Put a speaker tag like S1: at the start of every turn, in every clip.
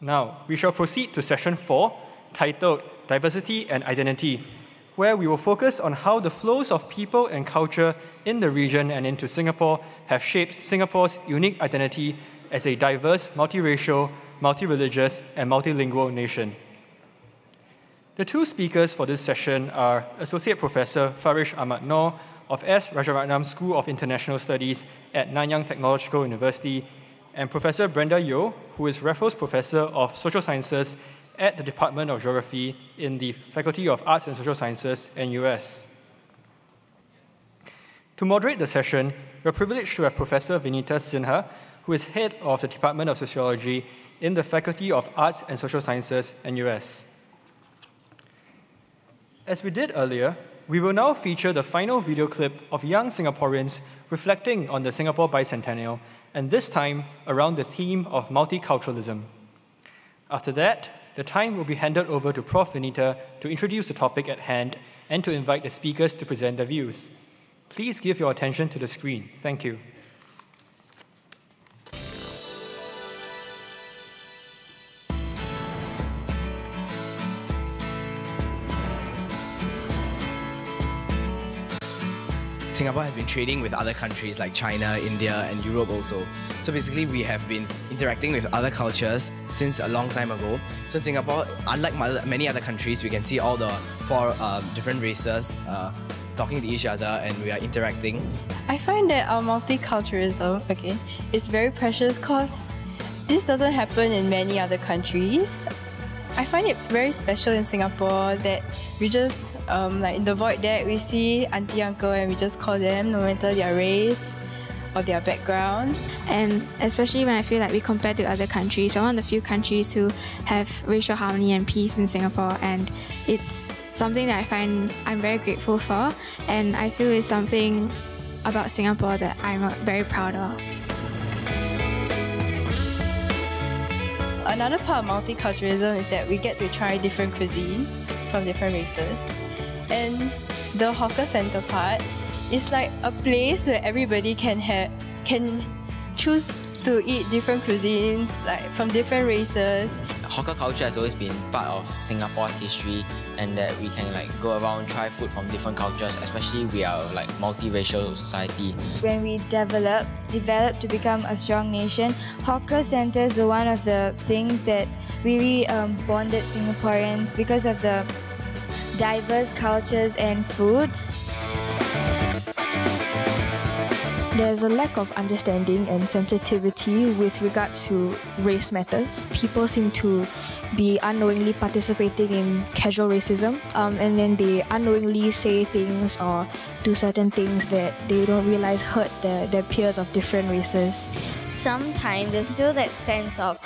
S1: Now, we shall proceed to session four, titled Diversity and Identity, where we will focus on how the flows of people and culture in the region and into Singapore have shaped Singapore's unique identity as a diverse, multiracial, multi-religious, and multilingual nation. The two speakers for this session are Associate Professor Farish Ahmad Noor of S. Rajaratnam School of International Studies at Nanyang Technological University and Professor Brenda Yeoh, who is Raffles Professor of Social Sciences at the Department of Geography in the Faculty of Arts and Social Sciences, NUS. To moderate the session, we're privileged to have Professor Vineeta Sinha, who is head of the Department of Sociology in the Faculty of Arts and Social Sciences, NUS. As we did earlier, we will now feature the final video clip of young Singaporeans reflecting on the Singapore bicentennial, and this time around the theme of multiculturalism. After that, the time will be handed over to Prof. Vineeta to introduce the topic at hand and to invite the speakers to present their views. Please give your attention to the screen. Thank you.
S2: Singapore has been trading with other countries like China, India, and Europe also. So basically, we have been interacting with other cultures since a long time ago. So in Singapore, unlike many other countries, we can see all the four um, different races uh, talking to each other and we are interacting.
S3: I find that our multiculturalism, okay, is very precious because this doesn't happen in many other countries. I find it very special in Singapore that we just, um, like in the void deck, we see auntie, uncle, and we just call them no matter their race or their background.
S4: And especially when I feel like we compare to other countries, we're one of the few countries who have racial harmony and peace in Singapore, and it's something that I find I'm very grateful for, and I feel it's something about Singapore that I'm very proud of.
S3: Another part of multiculturalism is that we get to try different cuisines from different races. And the hawker center part is like a place where everybody can have can choose to eat different cuisines like from different races
S5: hawker culture has always been part of Singapore's history and that we can like go around try food from different cultures, especially we are like multiracial society.
S6: When we develop developed to become a strong nation, hawker centers were one of the things that really um, bonded Singaporeans because of the diverse cultures and food.
S7: There's a lack of understanding and sensitivity with regards to race matters. People seem to be unknowingly participating in casual racism, um, and then they unknowingly say things or do certain things that they don't realize hurt their, their peers of different races.
S8: Sometimes there's still that sense of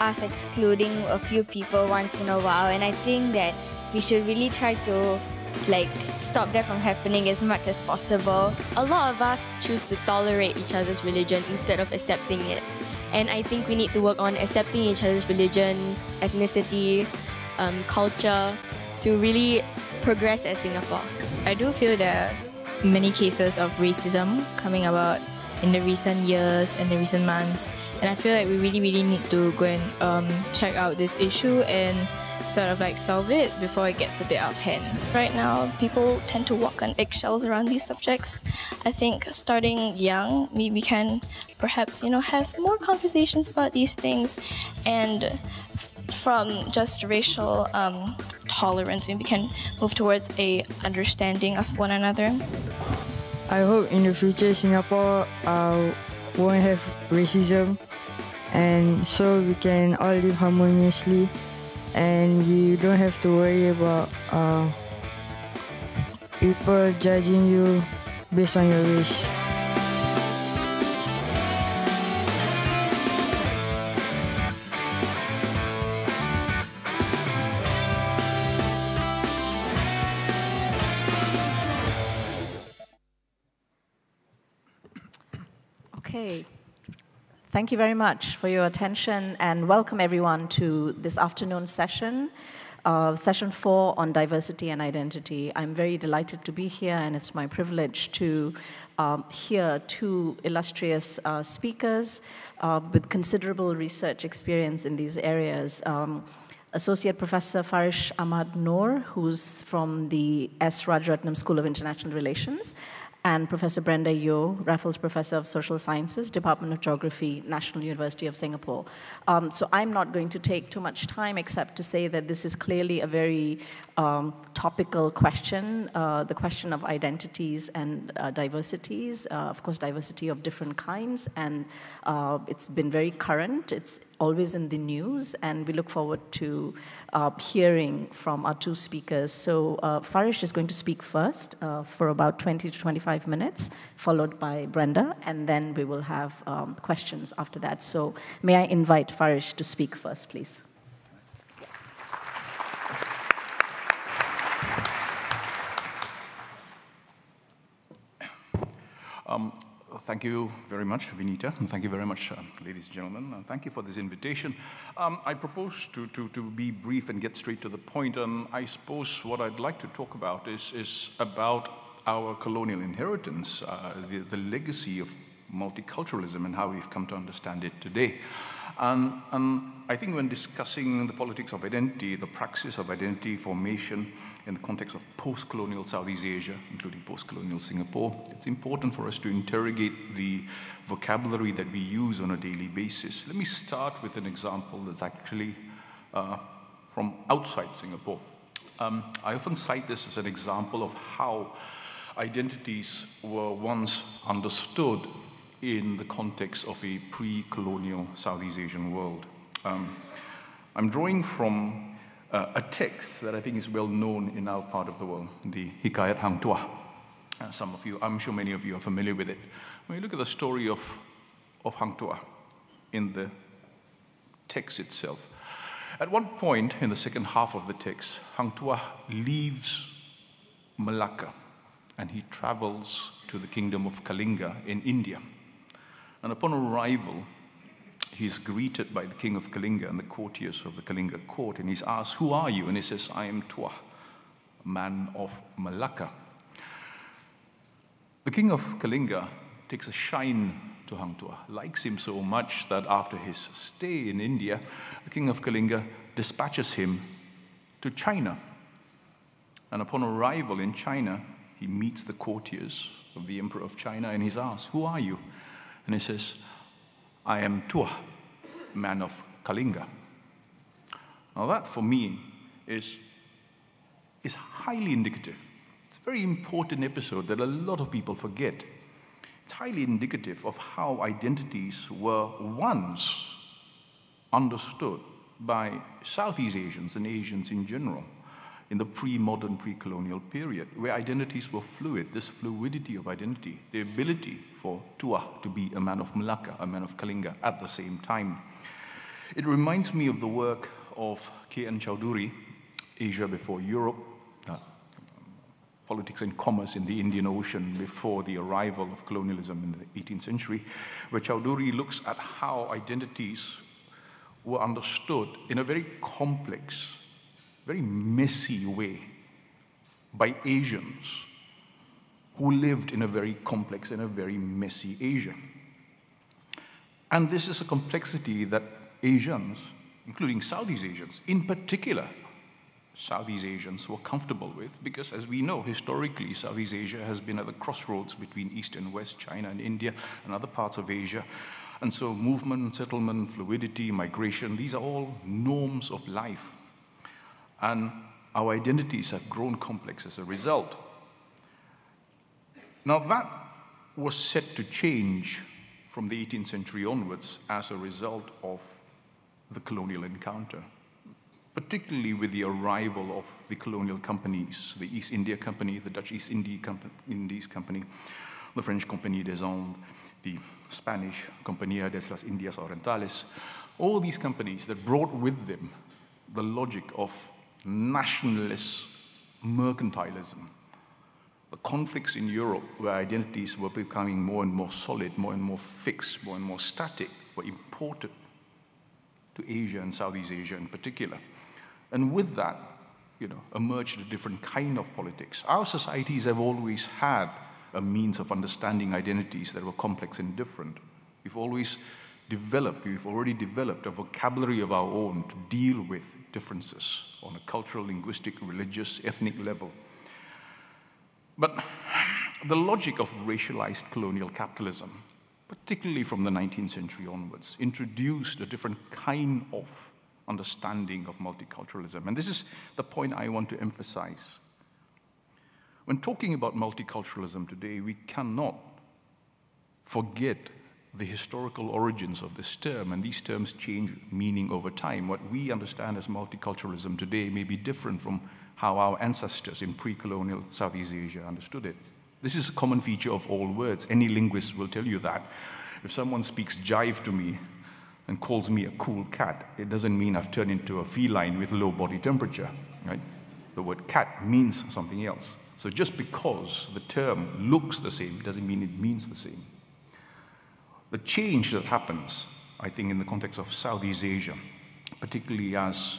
S8: us excluding a few people once in a while, and I think that we should really try to like stop that from happening as much as possible.
S9: A lot of us choose to tolerate each other's religion instead of accepting it. And I think we need to work on accepting each other's religion, ethnicity, um, culture to really progress as Singapore.
S10: I do feel there are many cases of racism coming about in the recent years and the recent months. And I feel like we really, really need to go and um, check out this issue and sort of like solve it before it gets a bit out of hand.
S11: Right now, people tend to walk on eggshells around these subjects. I think starting young, we can perhaps, you know, have more conversations about these things and from just racial um, tolerance, we can move towards a understanding of one another.
S12: I hope in the future Singapore uh, won't have racism and so we can all live harmoniously and you don't have to worry about uh, people judging you based on your race.
S13: Thank you very much for your attention and welcome everyone to this afternoon session uh, session four on diversity and identity. I'm very delighted to be here, and it's my privilege to um, hear two illustrious uh, speakers uh, with considerable research experience in these areas. Um, Associate Professor Farish Ahmad Noor, who's from the S. Rajaratnam School of International Relations, and Professor Brenda Yeoh, Raffles Professor of Social Sciences, Department of Geography, National University of Singapore. Um, so I'm not going to take too much time except to say that this is clearly a very um, topical question, uh, the question of identities and uh, diversities, uh, of course, diversity of different kinds, and uh, it's been very current. It's always in the news, and we look forward to uh, hearing from our two speakers. So uh, Farish is going to speak first for about 20 to 25 minutes, followed by Brenda, and then we will have um, questions after that. So may I invite Farish to speak first, please.
S14: Um, thank you very much, Vineeta, and thank you very much, uh, ladies and gentlemen, thank you for this invitation. Um, I propose to, to, to be brief and get straight to the point, and I suppose what I'd like to talk about is, is about our colonial inheritance, uh, the, the legacy of multiculturalism and how we've come to understand it today. And, and I think when discussing the politics of identity, the praxis of identity formation, in the context of post-colonial Southeast Asia, including post-colonial Singapore, it's important for us to interrogate the vocabulary that we use on a daily basis. Let me start with an example that's actually uh, from outside Singapore. Um, I often cite this as an example of how identities were once understood in the context of a pre-colonial Southeast Asian world. Um, I'm drawing from uh, a text that I think is well known in our part of the world, the Hikayat Hang Tuah. Uh, some of you, I'm sure many of you are familiar with it. When you look at the story of, of Hang Tuah in the text itself, at one point in the second half of the text, Hang Tuah leaves Malacca and he travels to the kingdom of Kalinga in India. And upon arrival, he's greeted by the king of Kalinga and the courtiers of the Kalinga court, and he's asked, Who are you? And he says, I am Tuah, man of Malacca. The king of Kalinga takes a shine to Hang Tuah, likes him so much that after his stay in India, the king of Kalinga dispatches him to China. And upon arrival in China, he meets the courtiers of the emperor of China and he's asked, Who are you? And he says, I am Tuah, man of Kalinga. Now, that for me is, is highly indicative. It's a very important episode that a lot of people forget. It's highly indicative of how identities were once understood by Southeast Asians and Asians in general in the pre-modern, pre-colonial period, where identities were fluid, this fluidity of identity, the ability for Tuah to be a man of Malacca, a man of Kalinga at the same time. It reminds me of the work of K.N. Chaudhuri, Asia Before Europe, uh, Politics and Commerce in the Indian Ocean before the arrival of colonialism in the 18th century, where Chaudhuri looks at how identities were understood in a very complex very messy way by Asians who lived in a very complex and a very messy Asia. And this is a complexity that Asians, including Southeast Asians, in particular, Southeast Asians were comfortable with because, as we know, historically, Southeast Asia has been at the crossroads between East and West, China and India, and other parts of Asia. And so, movement, settlement, fluidity, migration, these are all norms of life and our identities have grown complex as a result. Now, that was set to change from the 18th century onwards as a result of the colonial encounter, particularly with the arrival of the colonial companies, the East India Company, the Dutch East Indies Company, the French Compagnie des Indes, the Spanish Compañía de las Indias Orientales, all these companies that brought with them the logic of nationalist mercantilism, the conflicts in Europe where identities were becoming more and more solid, more and more fixed, more and more static, were imported to Asia and Southeast Asia in particular. And with that, you know, emerged a different kind of politics. Our societies have always had a means of understanding identities that were complex and different. We've always developed, we've already developed a vocabulary of our own to deal with differences on a cultural, linguistic, religious, ethnic level. But the logic of racialized colonial capitalism, particularly from the 19th century onwards, introduced a different kind of understanding of multiculturalism. And this is the point I want to emphasize. When talking about multiculturalism today, we cannot forget the historical origins of this term, and these terms change meaning over time. What we understand as multiculturalism today may be different from how our ancestors in pre colonial Southeast Asia understood it. This is a common feature of all words. Any linguist will tell you that. If someone speaks jive to me and calls me a cool cat, it doesn't mean I've turned into a feline with low body temperature, right? The word cat means something else. So just because the term looks the same doesn't mean it means the same. The change that happens, I think, in the context of Southeast Asia, particularly as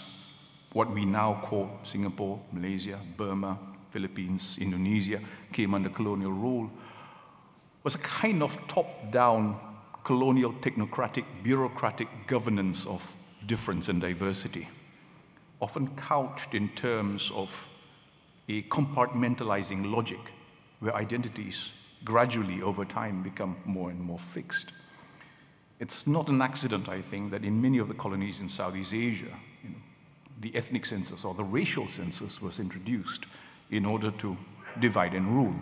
S14: what we now call Singapore, Malaysia, Burma, Philippines, Indonesia came under colonial rule, was a kind of top down colonial technocratic bureaucratic governance of difference and diversity, often couched in terms of a compartmentalizing logic where identities gradually over time become more and more fixed. It's not an accident, I think, that in many of the colonies in Southeast Asia, you know, the ethnic census or the racial census was introduced in order to divide and rule.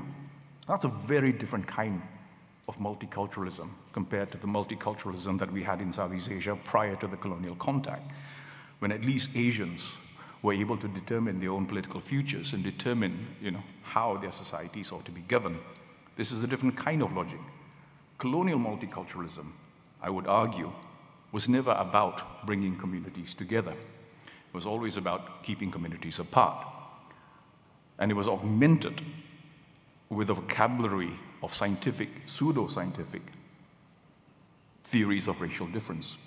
S14: That's a very different kind of multiculturalism compared to the multiculturalism that we had in Southeast Asia prior to the colonial contact, when at least Asians were able to determine their own political futures and determine you know, how their societies ought to be governed. This is a different kind of logic. Colonial multiculturalism, I would argue, was never about bringing communities together It was always about keeping communities apart. And it was augmented with a vocabulary of scientific, pseudo scientific theories of racial difference.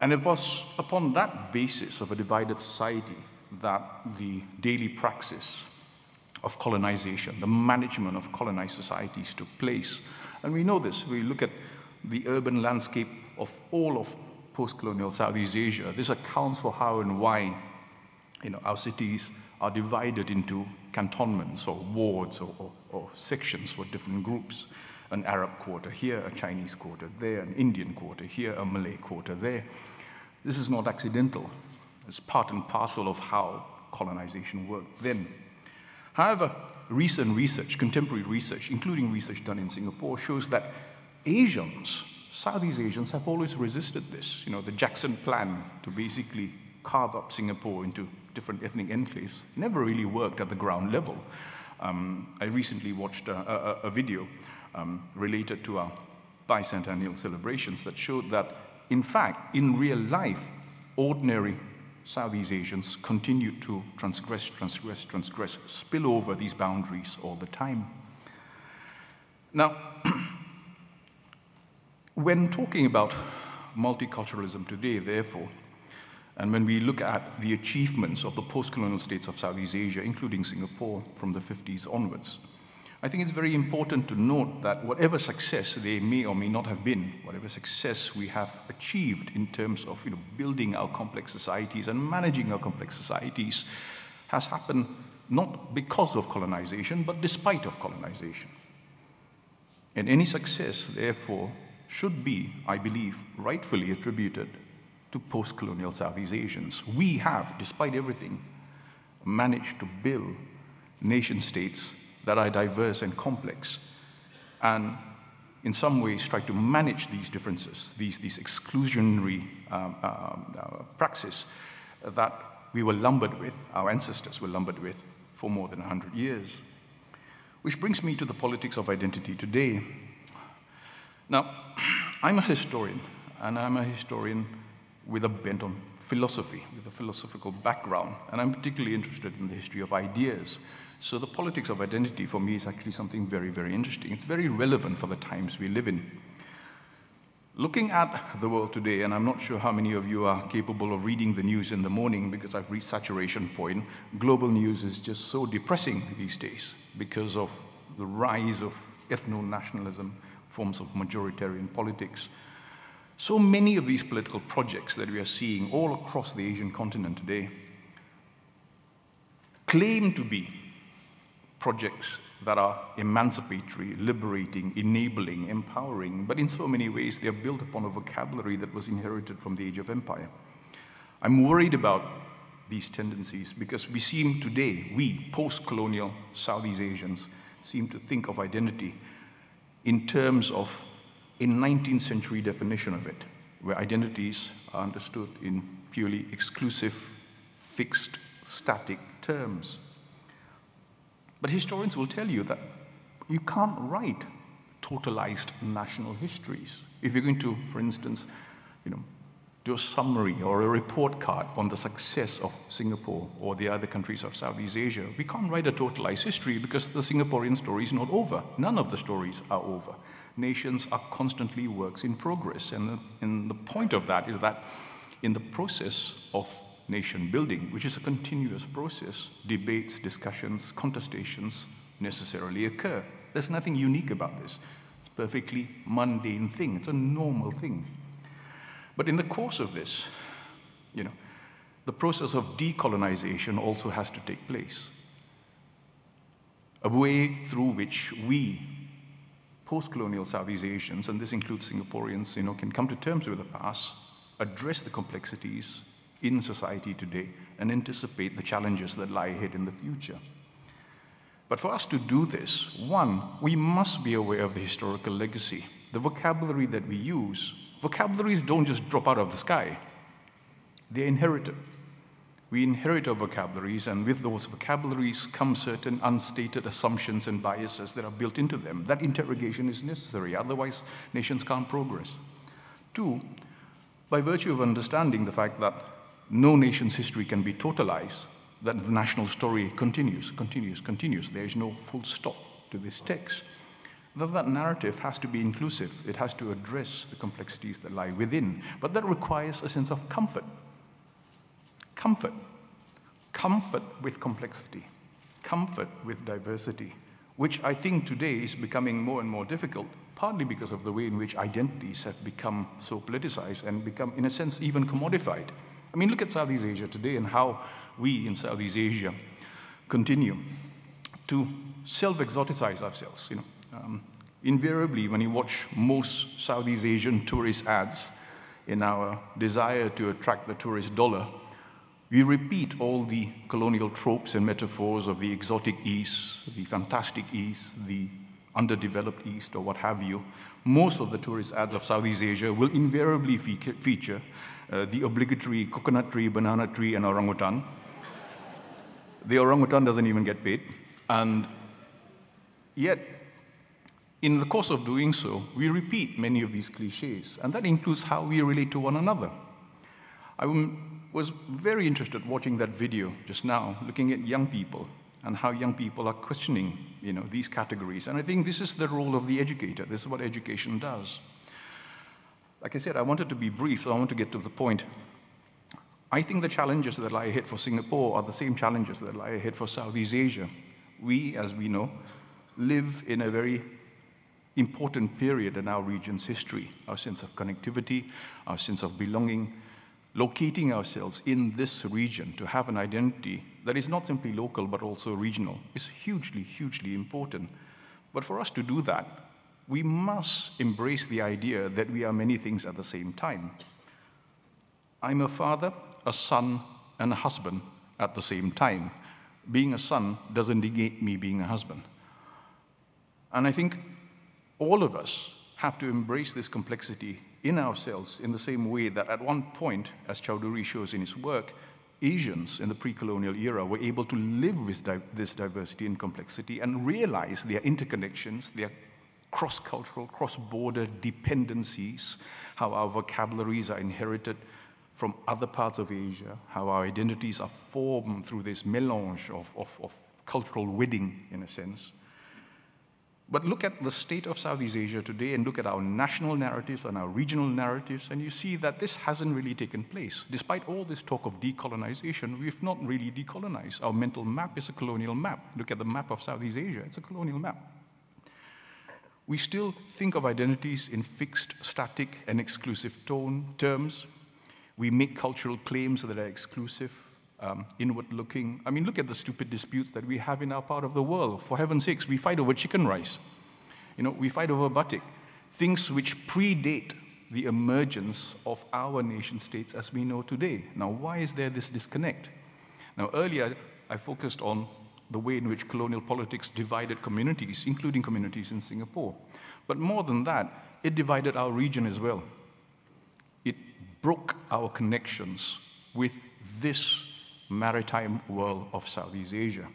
S14: And it was upon that basis of a divided society that the daily praxis of colonization, the management of colonized societies took place. And we know this. We look at the urban landscape of all of post-colonial Southeast Asia. This accounts for how and why you know, our cities are divided into cantonments or wards or, or, or sections for different groups. An Arab quarter here, a Chinese quarter there, an Indian quarter here, a Malay quarter there. This is not accidental. It's part and parcel of how colonization worked then. However, recent research, contemporary research, including research done in Singapore, shows that Asians Southeast Asians have always resisted this. You know, the Jackson plan to basically carve up Singapore into different ethnic enclaves never really worked at the ground level. Um, I recently watched a, a, a video um, related to our bicentennial celebrations that showed that, in fact, in real life, ordinary Southeast Asians continue to transgress, transgress, transgress, spill over these boundaries all the time. Now, When talking about multiculturalism today, therefore, and when we look at the achievements of the post-colonial states of Southeast Asia, including Singapore from the 50s onwards, I think it's very important to note that whatever success they may or may not have been, whatever success we have achieved in terms of you know, building our complex societies and managing our complex societies, has happened not because of colonization, but despite of colonization. And any success, therefore, should be, I believe, rightfully attributed to post colonial Southeast Asians. We have, despite everything, managed to build nation states that are diverse and complex, and in some ways try to manage these differences, these, these exclusionary um, um, uh, praxis that we were lumbered with, our ancestors were lumbered with for more than 100 years. Which brings me to the politics of identity today. Now, I'm a historian, and I'm a historian with a bent on philosophy, with a philosophical background, and I'm particularly interested in the history of ideas. So the politics of identity for me is actually something very, very interesting. It's very relevant for the times we live in. Looking at the world today, and I'm not sure how many of you are capable of reading the news in the morning because I've reached saturation point, global news is just so depressing these days because of the rise of ethno-nationalism, forms of majoritarian politics. So many of these political projects that we are seeing all across the Asian continent today claim to be projects that are emancipatory, liberating, enabling, empowering, but in so many ways they are built upon a vocabulary that was inherited from the age of empire. I'm worried about these tendencies because we seem today, we post colonial Southeast Asians, seem to think of identity in terms of a 19th century definition of it, where identities are understood in purely exclusive, fixed, static terms. But historians will tell you that you can't write totalized national histories. If you're going to, for instance, you know, do a summary or a report card on the success of Singapore or the other countries of Southeast Asia, we can't write a totalized history because the Singaporean story is not over. None of the stories are over. Nations are constantly works in progress. And the, and the point of that is that in the process of nation building, which is a continuous process. Debates, discussions, contestations necessarily occur. There's nothing unique about this. It's a perfectly mundane thing. It's a normal thing. But in the course of this, you know, the process of decolonization also has to take place. A way through which we, post-colonial Southeast Asians, and this includes Singaporeans, you know, can come to terms with the past, address the complexities, in society today and anticipate the challenges that lie ahead in the future. But for us to do this, one, we must be aware of the historical legacy. The vocabulary that we use, vocabularies don't just drop out of the sky, they're inherited. We inherit our vocabularies, and with those vocabularies come certain unstated assumptions and biases that are built into them. That interrogation is necessary, otherwise, nations can't progress. Two, by virtue of understanding the fact that no nation's history can be totalized, that the national story continues, continues, continues. There is no full stop to this text. That narrative has to be inclusive. It has to address the complexities that lie within. But that requires a sense of comfort. Comfort. Comfort with complexity. Comfort with diversity, which I think today is becoming more and more difficult, partly because of the way in which identities have become so politicized and become, in a sense, even commodified. I mean, look at Southeast Asia today and how we in Southeast Asia continue to self-exoticize ourselves. You know, um, invariably, when you watch most Southeast Asian tourist ads in our desire to attract the tourist dollar, we repeat all the colonial tropes and metaphors of the exotic East, the fantastic East, the underdeveloped East, or what have you. Most of the tourist ads of Southeast Asia will invariably feature uh, the obligatory coconut tree, banana tree, and orangutan. The orangutan doesn't even get paid. And yet, in the course of doing so, we repeat many of these cliches, and that includes how we relate to one another. I was very interested watching that video just now, looking at young people and how young people are questioning you know, these categories. And I think this is the role of the educator. This is what education does. Like I said, I wanted to be brief, so I want to get to the point. I think the challenges that lie ahead for Singapore are the same challenges that lie ahead for Southeast Asia. We, as we know, live in a very important period in our region's history. Our sense of connectivity, our sense of belonging, locating ourselves in this region to have an identity that is not simply local but also regional is hugely, hugely important. But for us to do that, we must embrace the idea that we are many things at the same time. I'm a father, a son, and a husband at the same time. Being a son doesn't negate me being a husband. And I think all of us have to embrace this complexity in ourselves in the same way that at one point, as Chaudhuri shows in his work, Asians in the pre-colonial era were able to live with di this diversity and complexity and realize their interconnections, their cross-cultural, cross-border dependencies, how our vocabularies are inherited from other parts of Asia, how our identities are formed through this melange of, of, of cultural wedding, in a sense. But look at the state of Southeast Asia today and look at our national narratives and our regional narratives, and you see that this hasn't really taken place. Despite all this talk of decolonization, we've not really decolonized. Our mental map is a colonial map. Look at the map of Southeast Asia, it's a colonial map. We still think of identities in fixed, static, and exclusive tone, terms. We make cultural claims that are exclusive, um, inward looking. I mean, look at the stupid disputes that we have in our part of the world. For heaven's sakes, we fight over chicken rice. You know, we fight over batik. Things which predate the emergence of our nation states as we know today. Now, why is there this disconnect? Now, earlier I focused on the way in which colonial politics divided communities, including communities in Singapore. But more than that, it divided our region as well. It broke our connections with this maritime world of Southeast Asia.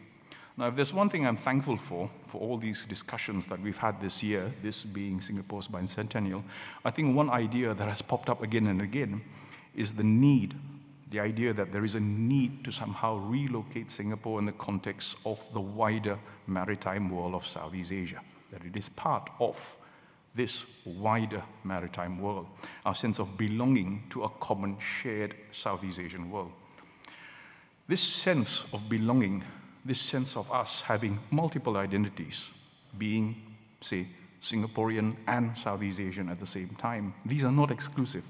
S14: Now, if there's one thing I'm thankful for, for all these discussions that we've had this year, this being Singapore's bicentennial, I think one idea that has popped up again and again is the need, the idea that there is a need to somehow relocate Singapore in the context of the wider maritime world of Southeast Asia, that it is part of this wider maritime world, our sense of belonging to a common shared Southeast Asian world. This sense of belonging, this sense of us having multiple identities, being, say, Singaporean and Southeast Asian at the same time, these are not exclusive.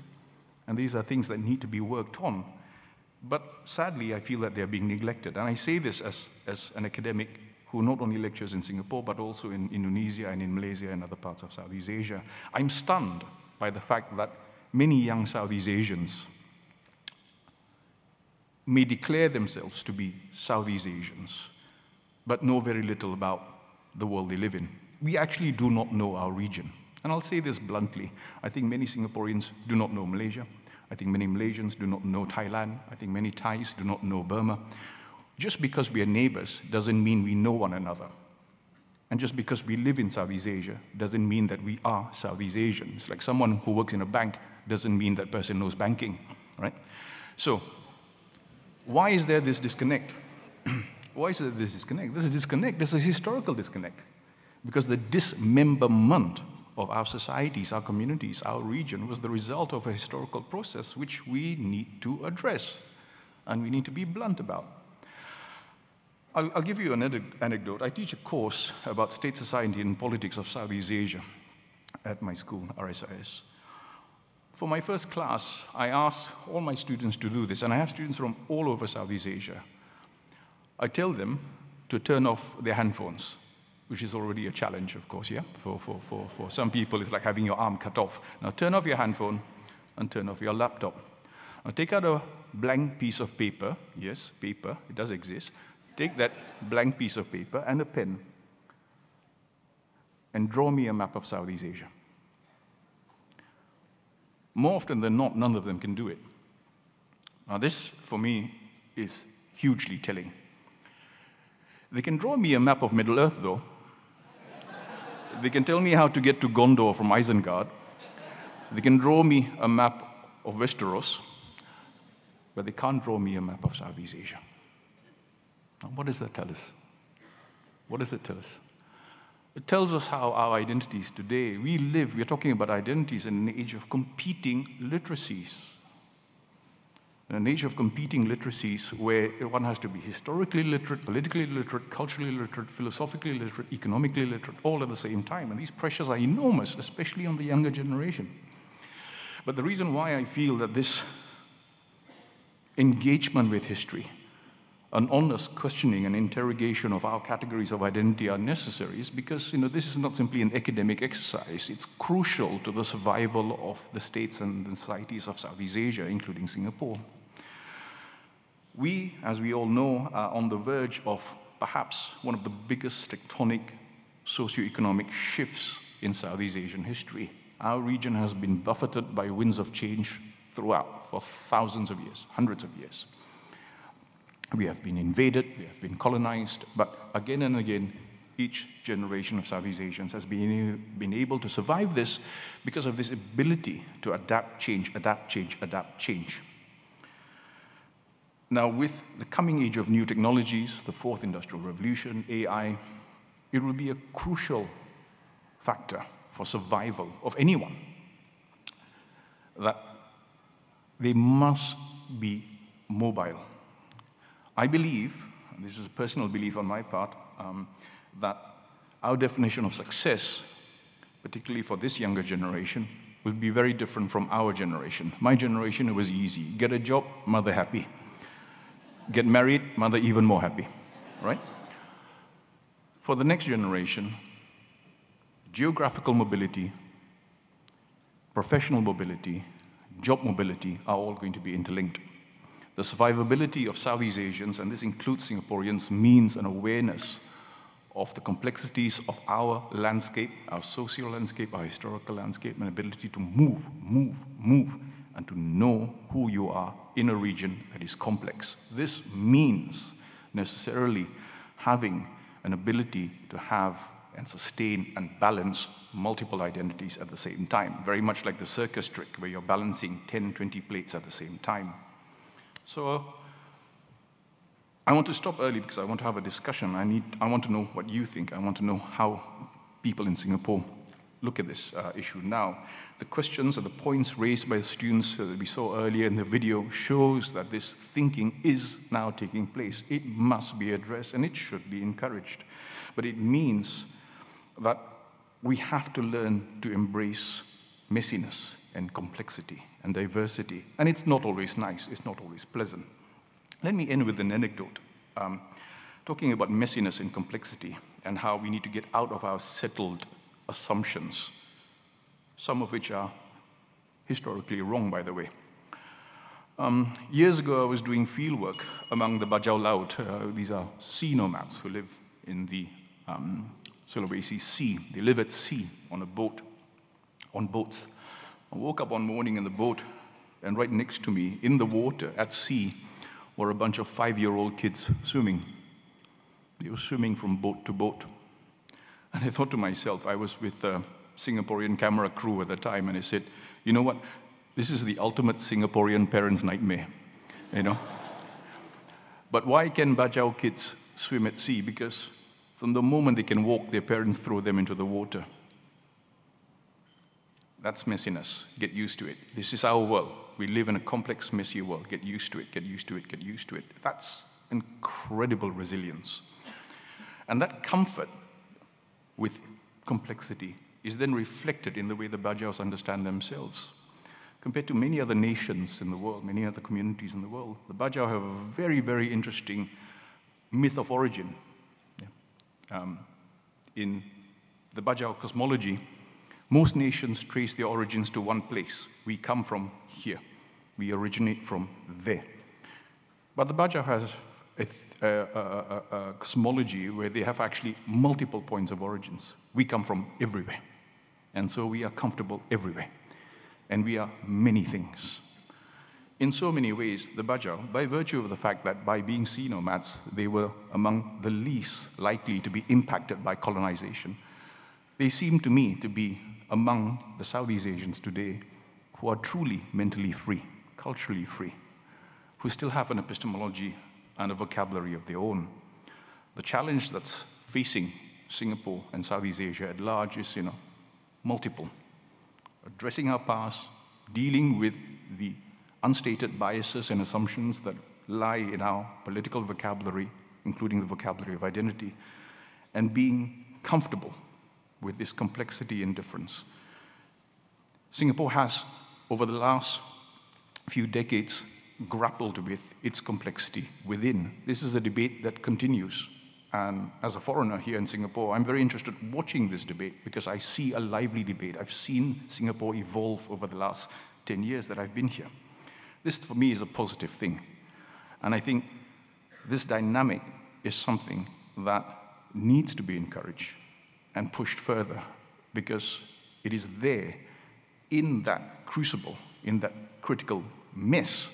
S14: And these are things that need to be worked on. But sadly, I feel that they're being neglected. And I say this as, as an academic who not only lectures in Singapore, but also in Indonesia and in Malaysia and other parts of Southeast Asia. I'm stunned by the fact that many young Southeast Asians may declare themselves to be Southeast Asians, but know very little about the world they live in. We actually do not know our region. And I'll say this bluntly I think many Singaporeans do not know Malaysia. I think many Malaysians do not know Thailand. I think many Thais do not know Burma. Just because we are neighbors doesn't mean we know one another. And just because we live in Southeast Asia doesn't mean that we are Southeast Asians. Like someone who works in a bank doesn't mean that person knows banking, right? So why is there this disconnect? Why is there this disconnect? This is disconnect. This is a historical disconnect. Because the dismemberment of our societies, our communities, our region was the result of a historical process which we need to address and we need to be blunt about. I'll, I'll give you an anecdote. I teach a course about state society and politics of Southeast Asia at my school, RSIS. For my first class, I asked all my students to do this, and I have students from all over Southeast Asia. I tell them to turn off their handphones, which is already a challenge, of course, yeah? For, for, for, for some people, it's like having your arm cut off. Now turn off your handphone and turn off your laptop. Now take out a blank piece of paper. Yes, paper, it does exist. Take that blank piece of paper and a pen and draw me a map of Southeast Asia. More often than not, none of them can do it. Now, this, for me, is hugely telling. They can draw me a map of Middle Earth, though. they can tell me how to get to Gondor from Isengard. They can draw me a map of Westeros, but they can't draw me a map of Southeast Asia. Now, what does that tell us? What does it tell us? It tells us how our identities today, we live, we're talking about identities in an age of competing literacies. In an age of competing literacies where one has to be historically literate, politically literate, culturally literate, philosophically literate, economically literate, all at the same time. And these pressures are enormous, especially on the younger generation. But the reason why I feel that this engagement with history an honest questioning and interrogation of our categories of identity are necessary is because you know, this is not simply an academic exercise. It's crucial to the survival of the states and the societies of Southeast Asia, including Singapore. We, as we all know, are on the verge of perhaps one of the biggest tectonic socioeconomic shifts in Southeast Asian history. Our region has been buffeted by winds of change throughout for thousands of years, hundreds of years. We have been invaded, we have been colonized, but again and again, each generation of Southeast Asians has been, been able to survive this because of this ability to adapt, change, adapt, change, adapt, change. Now, with the coming age of new technologies, the fourth industrial revolution, AI, it will be a crucial factor for survival of anyone that they must be mobile. I believe, and this is a personal belief on my part, um, that our definition of success, particularly for this younger generation, will be very different from our generation. My generation, it was easy. Get a job, mother happy. Get married, mother even more happy, right? For the next generation, geographical mobility, professional mobility, job mobility are all going to be interlinked. The survivability of Southeast Asians, and this includes Singaporeans, means an awareness of the complexities of our landscape, our social landscape, our historical landscape, and ability to move, move, move, and to know who you are in a region that is complex. This means necessarily having an ability to have and sustain and balance multiple identities at the same time, very much like the circus trick where you're balancing 10, 20 plates at the same time. So I want to stop early because I want to have a discussion. I, need, I want to know what you think. I want to know how people in Singapore look at this uh, issue now. The questions and the points raised by the students that we saw earlier in the video shows that this thinking is now taking place. It must be addressed and it should be encouraged. But it means that we have to learn to embrace messiness and complexity and diversity. And it's not always nice, it's not always pleasant. Let me end with an anecdote. Um, talking about messiness and complexity and how we need to get out of our settled assumptions, some of which are historically wrong, by the way. Um, years ago, I was doing fieldwork among the Bajau Laut. Uh, these are sea nomads who live in the um, Sulawesi Sea. They live at sea on a boat, on boats. I woke up one morning in the boat, and right next to me, in the water at sea, were a bunch of five year old kids swimming. They were swimming from boat to boat. And I thought to myself, I was with a Singaporean camera crew at the time, and I said, you know what? This is the ultimate Singaporean parent's nightmare, you know? but why can Bajau kids swim at sea? Because from the moment they can walk, their parents throw them into the water. That's messiness. Get used to it. This is our world. We live in a complex, messy world. Get used to it, get used to it, get used to it. That's incredible resilience. And that comfort with complexity is then reflected in the way the Bajaus understand themselves. Compared to many other nations in the world, many other communities in the world, the Bajau have a very, very interesting myth of origin um, in the Bajau cosmology, most nations trace their origins to one place. We come from here. We originate from there. But the Bajau has a, a, a, a, cosmology where they have actually multiple points of origins. We come from everywhere. And so we are comfortable everywhere. And we are many things in so many ways, the Bajau, by virtue of the fact that by being sea nomads, they were among the least likely to be impacted by colonization, they seem to me to be among the Southeast Asians today who are truly mentally free, culturally free, who still have an epistemology and a vocabulary of their own. The challenge that's facing Singapore and Southeast Asia at large is, you know, multiple. Addressing our past, dealing with the unstated biases and assumptions that lie in our political vocabulary, including the vocabulary of identity, and being comfortable with this complexity and difference. Singapore has, over the last few decades, grappled with its complexity within. This is a debate that continues. And as a foreigner here in Singapore, I'm very interested watching this debate because I see a lively debate. I've seen Singapore evolve over the last 10 years that I've been here. This, for me, is a positive thing. And I think this dynamic is something that needs to be encouraged and pushed further because it is there in that crucible, in that critical mess,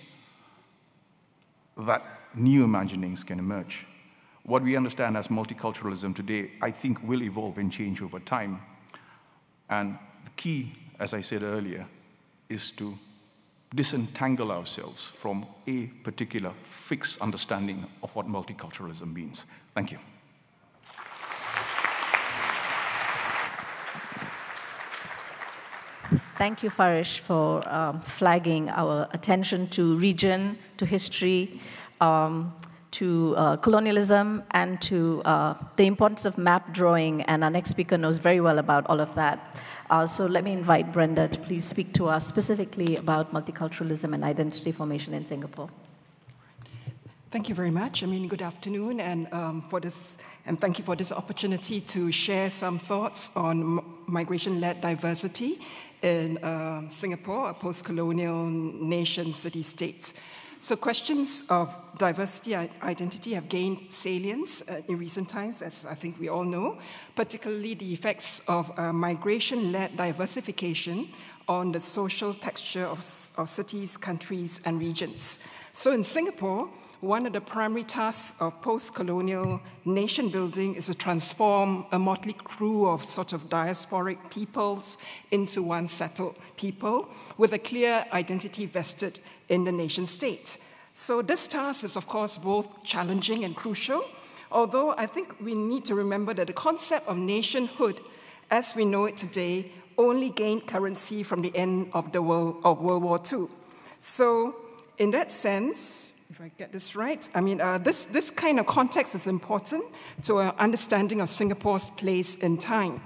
S14: that new imaginings can emerge. What we understand as multiculturalism today, I think, will evolve and change over time. And the key, as I said earlier, is to disentangle ourselves from a particular fixed understanding of what multiculturalism means. Thank you.
S13: Thank you, Farish, for um, flagging our attention to region, to history, um, to uh, colonialism, and to uh, the importance of map drawing. And our next speaker knows very well about all of that. Uh, so let me invite Brenda to please speak to us specifically about multiculturalism and identity formation in Singapore.
S15: Thank you very much. I mean, good afternoon, and um, for this, and thank you for this opportunity to share some thoughts on migration-led diversity in uh, Singapore, a post-colonial nation, city-state. So questions of diversity and identity have gained salience uh, in recent times, as I think we all know, particularly the effects of uh, migration-led diversification on the social texture of, of cities, countries, and regions. So in Singapore, one of the primary tasks of post colonial nation building is to transform a motley crew of sort of diasporic peoples into one settled people with a clear identity vested in the nation state. So, this task is, of course, both challenging and crucial, although I think we need to remember that the concept of nationhood, as we know it today, only gained currency from the end of, the world, of World War II. So, in that sense, if I get this right, I mean, uh, this, this kind of context is important to our understanding of Singapore's place in time.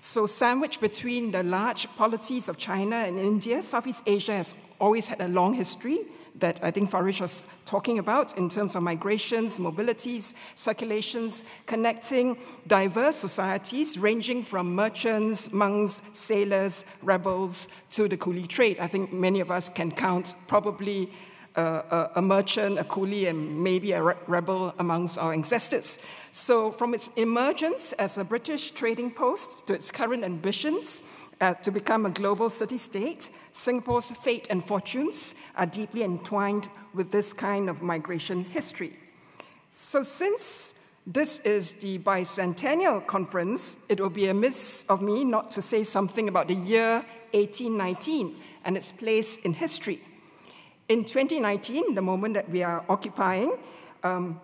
S15: So, sandwiched between the large polities of China and India, Southeast Asia has always had a long history that I think Farish was talking about in terms of migrations, mobilities, circulations, connecting diverse societies ranging from merchants, monks, sailors, rebels to the coolie trade. I think many of us can count probably a, merchant, a coolie, and maybe a re- rebel amongst our ancestors. So, from its emergence as a British trading post to its current ambitions uh, to become a global city state, Singapore's fate and fortunes are deeply entwined with this kind of migration history. So, since this is the bicentennial conference, it will be amiss of me not to say something about the year 1819 and its place in history. In 2019, the moment that we are occupying, um,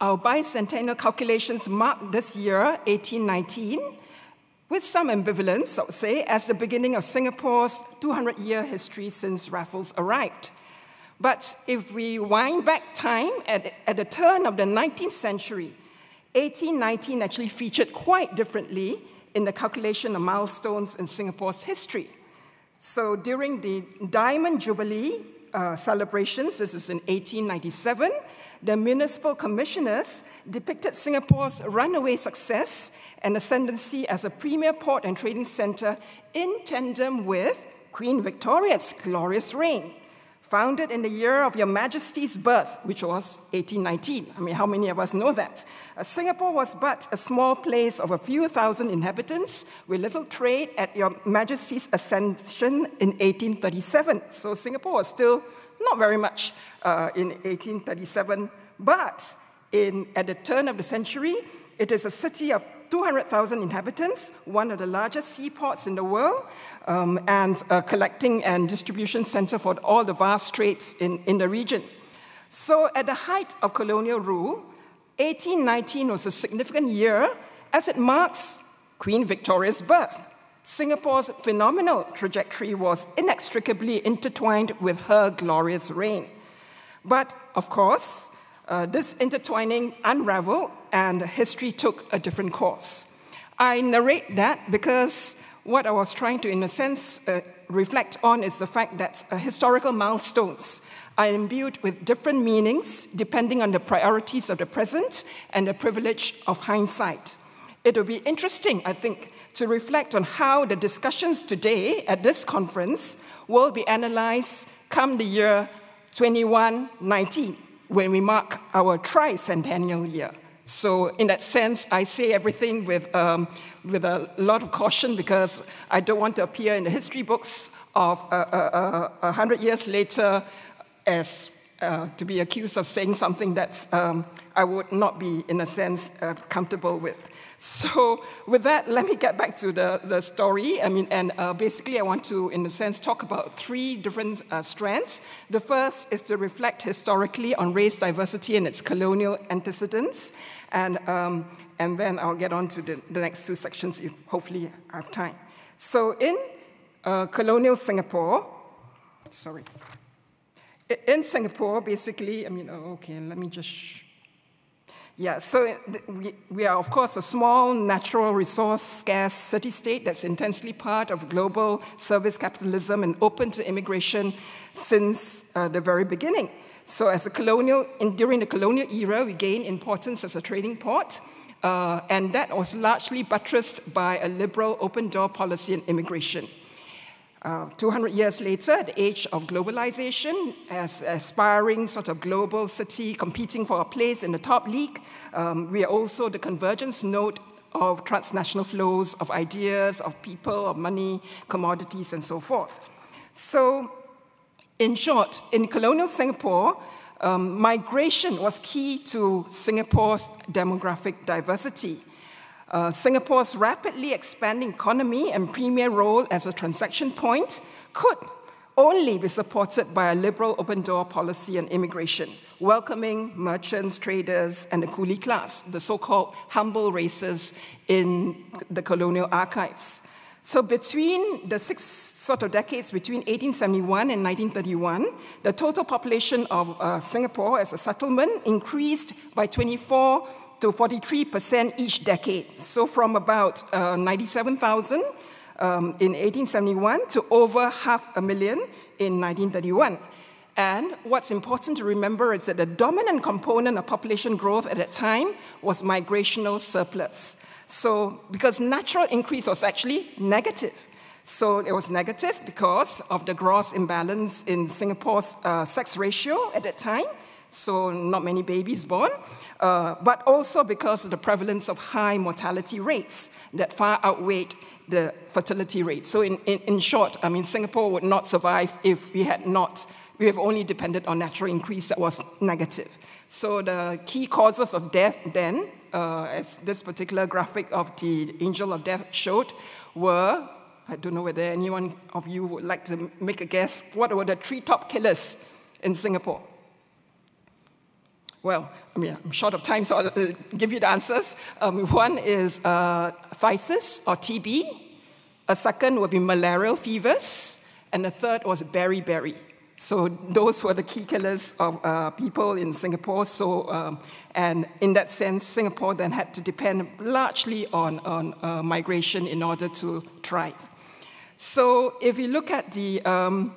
S15: our bicentennial calculations mark this year, 1819, with some ambivalence, I would say, as the beginning of Singapore's 200 year history since Raffles arrived. But if we wind back time at, at the turn of the 19th century, 1819 actually featured quite differently in the calculation of milestones in Singapore's history. So during the Diamond Jubilee, uh, celebrations, this is in 1897, the municipal commissioners depicted Singapore's runaway success and ascendancy as a premier port and trading center in tandem with Queen Victoria's glorious reign founded in the year of Your Majesty's birth, which was 1819. I mean, how many of us know that? Uh, Singapore was but a small place of a few thousand inhabitants with little trade at Your Majesty's ascension in 1837. So Singapore was still not very much uh, in 1837, but in, at the turn of the century, it is a city of 200,000 inhabitants, one of the largest seaports in the world, um, and a collecting and distribution center for all the vast trades in, in the region. So, at the height of colonial rule, 1819 was a significant year as it marks Queen Victoria's birth. Singapore's phenomenal trajectory was inextricably intertwined with her glorious reign. But, of course, uh, this intertwining unraveled and history took a different course. I narrate that because what I was trying to, in a sense, uh, reflect on is the fact that uh, historical milestones are imbued with different meanings depending on the priorities of the present and the privilege of hindsight. It will be interesting, I think, to reflect on how the discussions today at this conference will be analyzed come the year 2119 when we mark our tricentennial year. So, in that sense, I say everything with, um, with a lot of caution because I don't want to appear in the history books of a uh, uh, uh, hundred years later as uh, to be accused of saying something that um, I would not be, in a sense, uh, comfortable with. So, with that, let me get back to the, the story. I mean, and uh, basically, I want to, in a sense, talk about three different uh, strands. The first is to reflect historically on race diversity and its colonial antecedents. And, um, and then I'll get on to the, the next two sections if hopefully I have time. So, in uh, colonial Singapore, sorry. In Singapore, basically, I mean, oh, okay, let me just yeah, so we, we are, of course, a small, natural resource scarce city state that's intensely part of global service capitalism and open to immigration since uh, the very beginning. So, as a colonial, in, during the colonial era, we gained importance as a trading port, uh, and that was largely buttressed by a liberal open door policy in immigration. Uh, 200 years later, the age of globalization, as aspiring sort of global city competing for a place in the top league, um, we are also the convergence node of transnational flows of ideas, of people, of money, commodities, and so forth. So, in short, in colonial Singapore, um, migration was key to Singapore's demographic diversity. Uh, Singapore's rapidly expanding economy and premier role as a transaction point could only be supported by a liberal open door policy on immigration, welcoming merchants, traders, and the coolie class, the so called humble races in the colonial archives. So, between the six sort of decades between 1871 and 1931, the total population of uh, Singapore as a settlement increased by 24 to 43% each decade. So from about uh, 97,000 um, in 1871 to over half a million in 1931. And what's important to remember is that the dominant component of population growth at that time was migrational surplus. So, because natural increase was actually negative. So, it was negative because of the gross imbalance in Singapore's uh, sex ratio at that time so not many babies born, uh, but also because of the prevalence of high mortality rates that far outweighed the fertility rates. So in, in, in short, I mean, Singapore would not survive if we had not, we have only depended on natural increase that was negative. So the key causes of death then, uh, as this particular graphic of the angel of death showed, were, I don't know whether anyone of you would like to make a guess, what were the three top killers in Singapore? Well, I mean, I'm short of time, so I'll uh, give you the answers. Um, one is uh, phthisis or TB. A second would be malarial fevers. And the third was beriberi. So those were the key killers of uh, people in Singapore. So, um, and in that sense, Singapore then had to depend largely on, on uh, migration in order to thrive. So if you look at the um,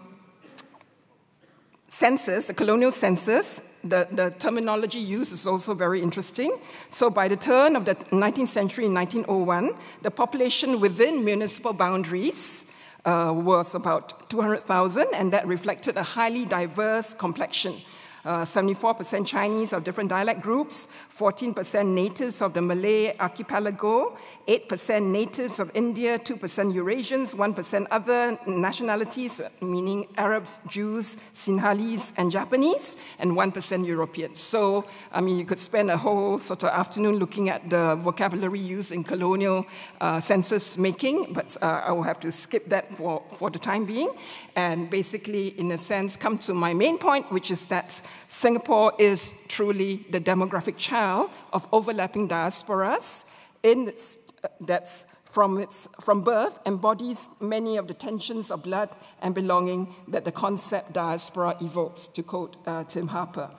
S15: census, the colonial census, the, the terminology used is also very interesting. So, by the turn of the 19th century in 1901, the population within municipal boundaries uh, was about 200,000, and that reflected a highly diverse complexion. 74% uh, Chinese of different dialect groups, 14% natives of the Malay archipelago, 8% natives of India, 2% Eurasians, 1% other nationalities, meaning Arabs, Jews, Sinhalese, and Japanese, and 1% Europeans. So, I mean, you could spend a whole sort of afternoon looking at the vocabulary used in colonial uh, census making, but uh, I will have to skip that for, for the time being, and basically, in a sense, come to my main point, which is that Singapore is truly the demographic child of overlapping diasporas in its that's from, its, from birth embodies many of the tensions of blood and belonging that the concept diaspora evokes, to quote uh, Tim Harper.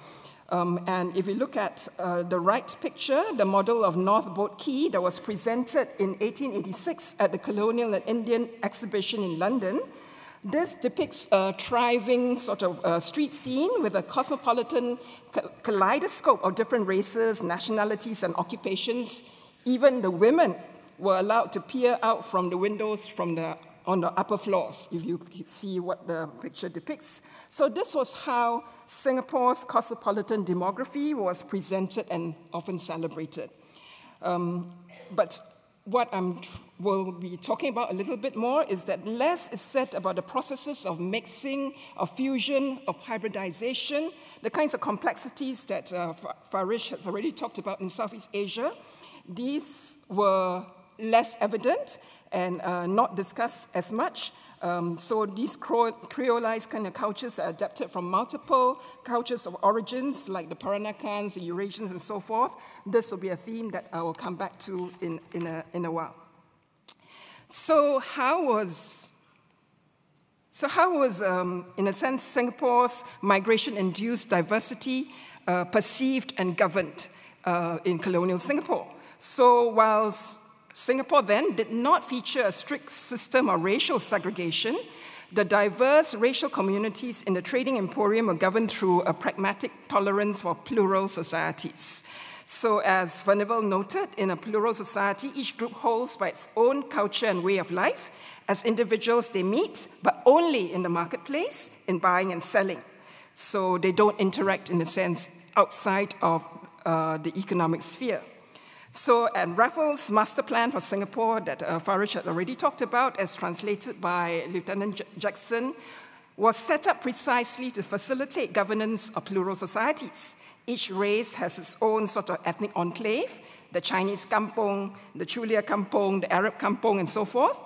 S15: Um, and if you look at uh, the right picture, the model of North Boat Quay that was presented in 1886 at the Colonial and Indian exhibition in London, this depicts a thriving sort of uh, street scene with a cosmopolitan kaleidoscope of different races, nationalities, and occupations. Even the women were allowed to peer out from the windows from the, on the upper floors, if you see what the picture depicts. So, this was how Singapore's cosmopolitan demography was presented and often celebrated. Um, but what I will be talking about a little bit more is that less is said about the processes of mixing, of fusion, of hybridization, the kinds of complexities that uh, Farish has already talked about in Southeast Asia. These were less evident and uh, not discussed as much. Um, so these creolized kind of cultures are adapted from multiple cultures of origins, like the Peranakans, the Eurasians, and so forth. This will be a theme that I will come back to in, in, a, in a while. So how was So, how was, um, in a sense, Singapore's migration induced diversity uh, perceived and governed uh, in colonial Singapore? So, while Singapore then did not feature a strict system of racial segregation, the diverse racial communities in the trading emporium were governed through a pragmatic tolerance for plural societies. So, as Furnivall noted, in a plural society, each group holds by its own culture and way of life. As individuals, they meet, but only in the marketplace, in buying and selling. So, they don't interact, in a sense, outside of uh, the economic sphere. So, and Raffles' master plan for Singapore that uh, Farish had already talked about, as translated by Lieutenant J- Jackson, was set up precisely to facilitate governance of plural societies. Each race has its own sort of ethnic enclave the Chinese kampong, the Chulia kampong, the Arab kampong, and so forth.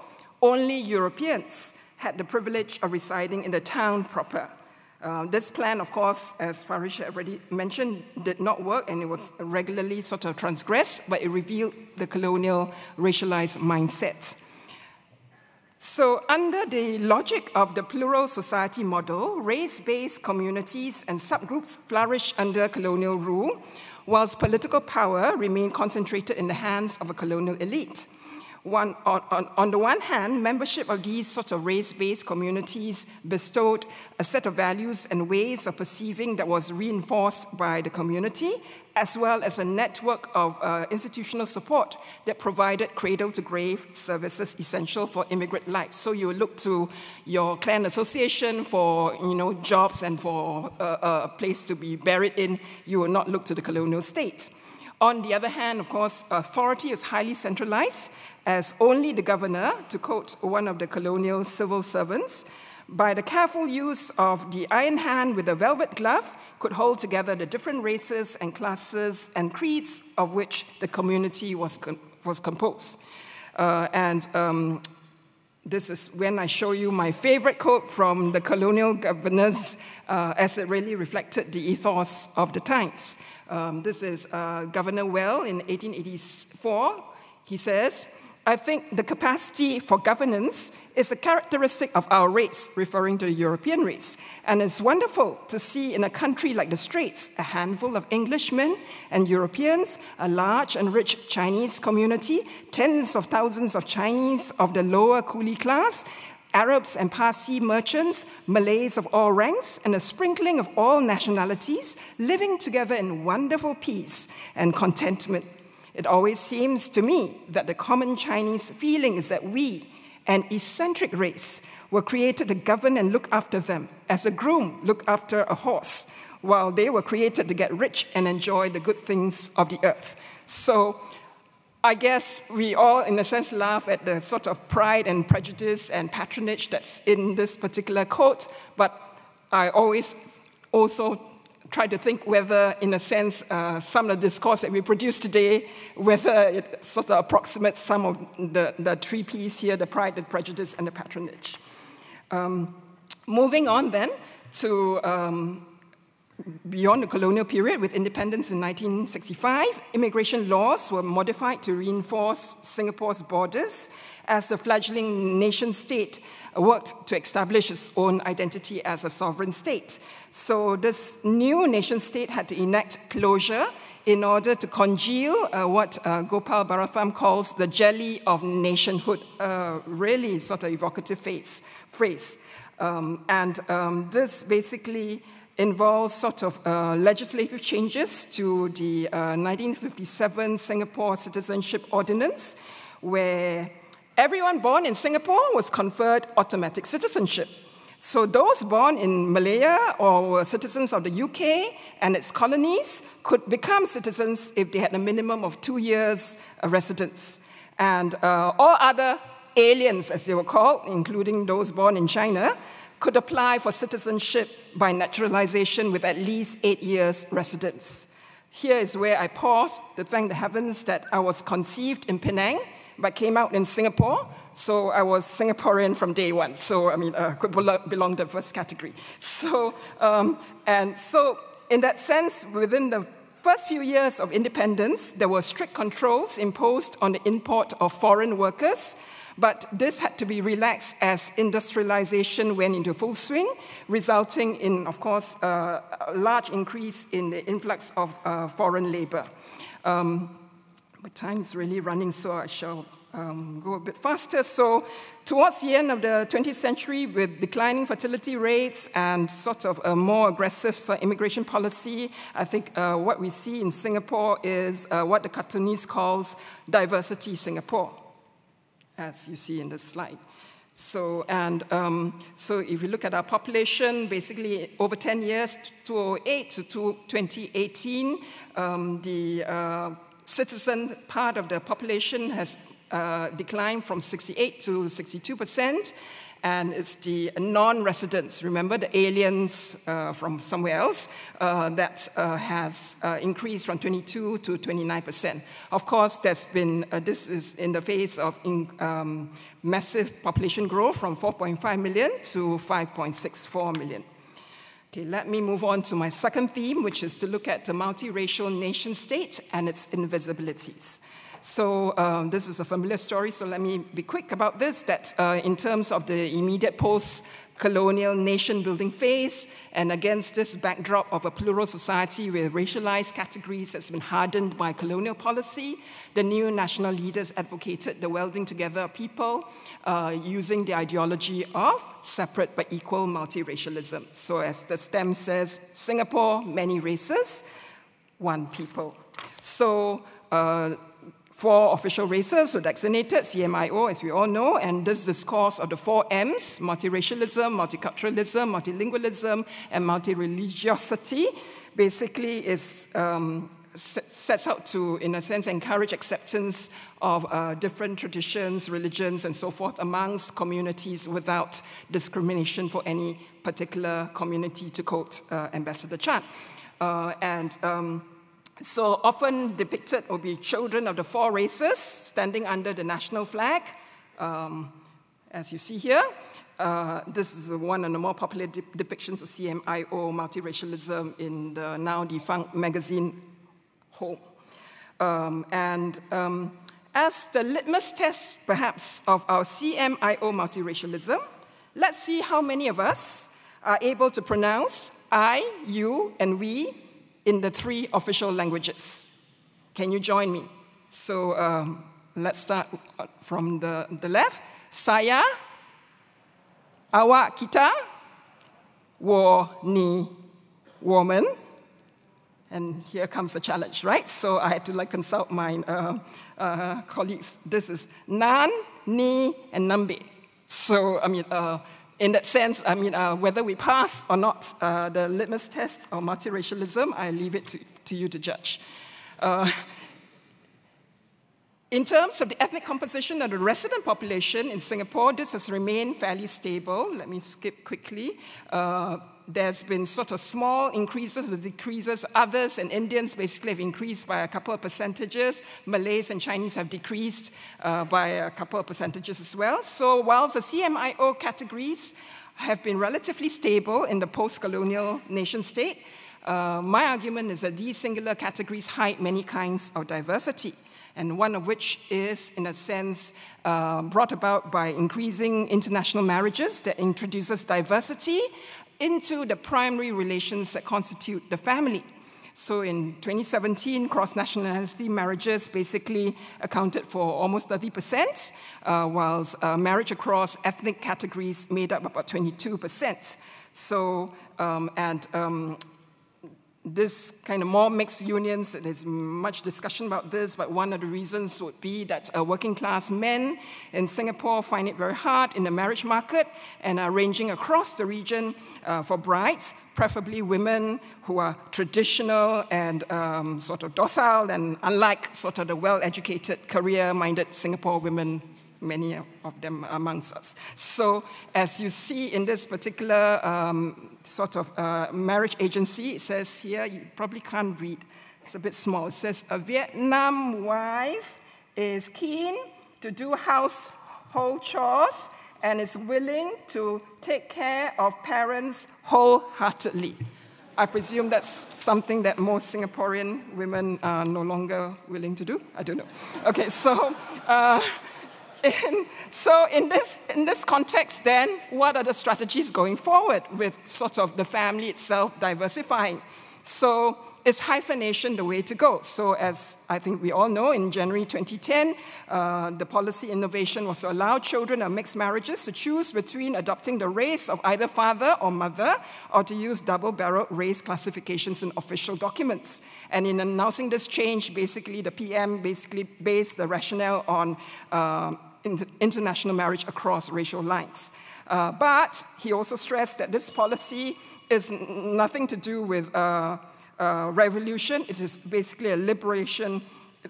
S15: Only Europeans had the privilege of residing in the town proper. Uh, this plan, of course, as Farish already mentioned, did not work and it was regularly sort of transgressed, but it revealed the colonial racialized mindset. So, under the logic of the plural society model, race based communities and subgroups flourished under colonial rule, whilst political power remained concentrated in the hands of a colonial elite one, on, on, on, the one hand, membership of these sort of race based communities bestowed a set of values and ways of perceiving that was reinforced by the community, as well as a network of uh, institutional support that provided cradle to grave services essential for immigrant life. So you look to your clan association for you know, jobs and for uh, a place to be buried in, you will not look to the colonial state. On the other hand, of course, authority is highly centralized, as only the governor, to quote one of the colonial civil servants, by the careful use of the iron hand with the velvet glove, could hold together the different races and classes and creeds of which the community was, com- was composed. Uh, and um, this is when I show you my favorite quote from the colonial governors uh, as it really reflected the ethos of the times. Um, this is uh, Governor Weld in 1884. He says, I think the capacity for governance is a characteristic of our race, referring to the European race. And it's wonderful to see in a country like the Straits a handful of Englishmen and Europeans, a large and rich Chinese community, tens of thousands of Chinese of the lower coolie class, Arabs and Parsi merchants, Malays of all ranks, and a sprinkling of all nationalities living together in wonderful peace and contentment. It always seems to me that the common Chinese feeling is that we, an eccentric race, were created to govern and look after them, as a groom look after a horse, while they were created to get rich and enjoy the good things of the earth. So I guess we all, in a sense, laugh at the sort of pride and prejudice and patronage that's in this particular quote, but I always also try to think whether, in a sense, uh, some of the discourse that we produce today, whether it sort of approximates some of the, the three P's here the pride, the prejudice, and the patronage. Um, moving on then to um, beyond the colonial period, with independence in 1965, immigration laws were modified to reinforce Singapore's borders as the fledgling nation state worked to establish its own identity as a sovereign state. So, this new nation state had to enact closure in order to congeal uh, what uh, Gopal Baratham calls the jelly of nationhood, a really sort of evocative face, phrase. Um, and um, this basically involves sort of uh, legislative changes to the 1957 uh, Singapore Citizenship Ordinance, where everyone born in Singapore was conferred automatic citizenship. So those born in Malaya or citizens of the UK and its colonies could become citizens if they had a minimum of two years of residence. And uh, all other aliens, as they were called, including those born in China, could apply for citizenship by naturalization with at least eight years residence. Here is where I pause to thank the heavens that I was conceived in Penang but came out in Singapore. So I was Singaporean from day one. So I mean, uh, could belong to the first category. So um, and so in that sense, within the first few years of independence, there were strict controls imposed on the import of foreign workers But this had to be relaxed as industrialization went into full swing, resulting in, of course, uh, a large increase in the influx of uh, foreign labor. Um, my time is really running, so I shall um, go a bit faster. So, towards the end of the 20th century, with declining fertility rates and sort of a more aggressive immigration policy, I think uh, what we see in Singapore is uh, what the cartoonist calls diversity Singapore, as you see in the slide. So, and um, so if you look at our population, basically over 10 years, 2008 to 2018, um, the uh, citizen part of the population has uh, declined from 68 to 62 percent. And it's the non residents, remember the aliens uh, from somewhere else, uh, that uh, has uh, increased from 22 to 29 percent. Of course, there's been, uh, this is in the face of in, um, massive population growth from 4.5 million to 5.64 million. Okay, let me move on to my second theme, which is to look at the multiracial nation state and its invisibilities. So um, this is a familiar story, so let me be quick about this, that uh, in terms of the immediate post-colonial nation-building phase, and against this backdrop of a plural society with racialized categories that's been hardened by colonial policy, the new national leaders advocated the welding together of people uh, using the ideology of separate but equal multiracialism. So as the stem says, Singapore, many races, one people. So uh, Four official races were designated, CMIO, as we all know, and this discourse of the four M's multiracialism, multiculturalism, multilingualism, and multireligiosity basically is, um, sets out to, in a sense, encourage acceptance of uh, different traditions, religions, and so forth amongst communities without discrimination for any particular community, to quote uh, Ambassador Chan. Uh, and um, so often depicted will be children of the four races standing under the national flag, um, as you see here. Uh, this is one of the more popular de depictions of CMIO multiracialism in the now defunct magazine Home. Um, and um, as the litmus test, perhaps, of our CMIO multiracialism, let's see how many of us are able to pronounce I, you, and we in the three official languages. Can you join me? So um, let's start from the, the left. Saya, awak kita, wo ni woman. And here comes the challenge, right? So I had to like consult my uh, uh, colleagues. This is nan, ni, and nambe. So I mean, uh, in that sense, I mean, uh, whether we pass or not uh, the litmus test of multiracialism, I leave it to, to you to judge. Uh, in terms of the ethnic composition of the resident population in Singapore, this has remained fairly stable. Let me skip quickly. There's been sort of small increases and decreases. Others and Indians basically have increased by a couple of percentages. Malays and Chinese have decreased uh, by a couple of percentages as well. So while the CMIO categories have been relatively stable in the post-colonial nation state, uh, my argument is that these singular categories hide many kinds of diversity and one of which is, in a sense, uh, brought about by increasing international marriages that introduces diversity into the primary relations that constitute the family. So in 2017, cross nationality marriages basically accounted for almost 30%, uh, whilst uh, marriage across ethnic categories made up about 22%. So, um, and um, this kind of more mixed unions, there's much discussion about this, but one of the reasons would be that uh, working class men in Singapore find it very hard in the marriage market and are ranging across the region uh, for brides, preferably women who are traditional and um, sort of docile and unlike sort of the well educated, career minded Singapore women many of them amongst us. So, as you see in this particular um, sort of uh, marriage agency, it says here, you probably can't read, it's a bit small. It says, A Vietnam wife is keen to do household chores and is willing to take care of parents wholeheartedly. I presume that's something that most Singaporean women are no longer willing to do. I don't know. Okay, so. Uh, so in this, in this context, then, what are the strategies going forward with sort of the family itself diversifying? So is hyphenation the way to go? So, as I think we all know, in January 2010, uh, the policy innovation was to allow children of mixed marriages to choose between adopting the race of either father or mother or to use double barrel race classifications in official documents. And in announcing this change, basically, the PM basically based the rationale on international marriage across racial lines. Uh, but he also stressed that this policy is nothing to do with uh, uh, revolution. It is basically a liberation,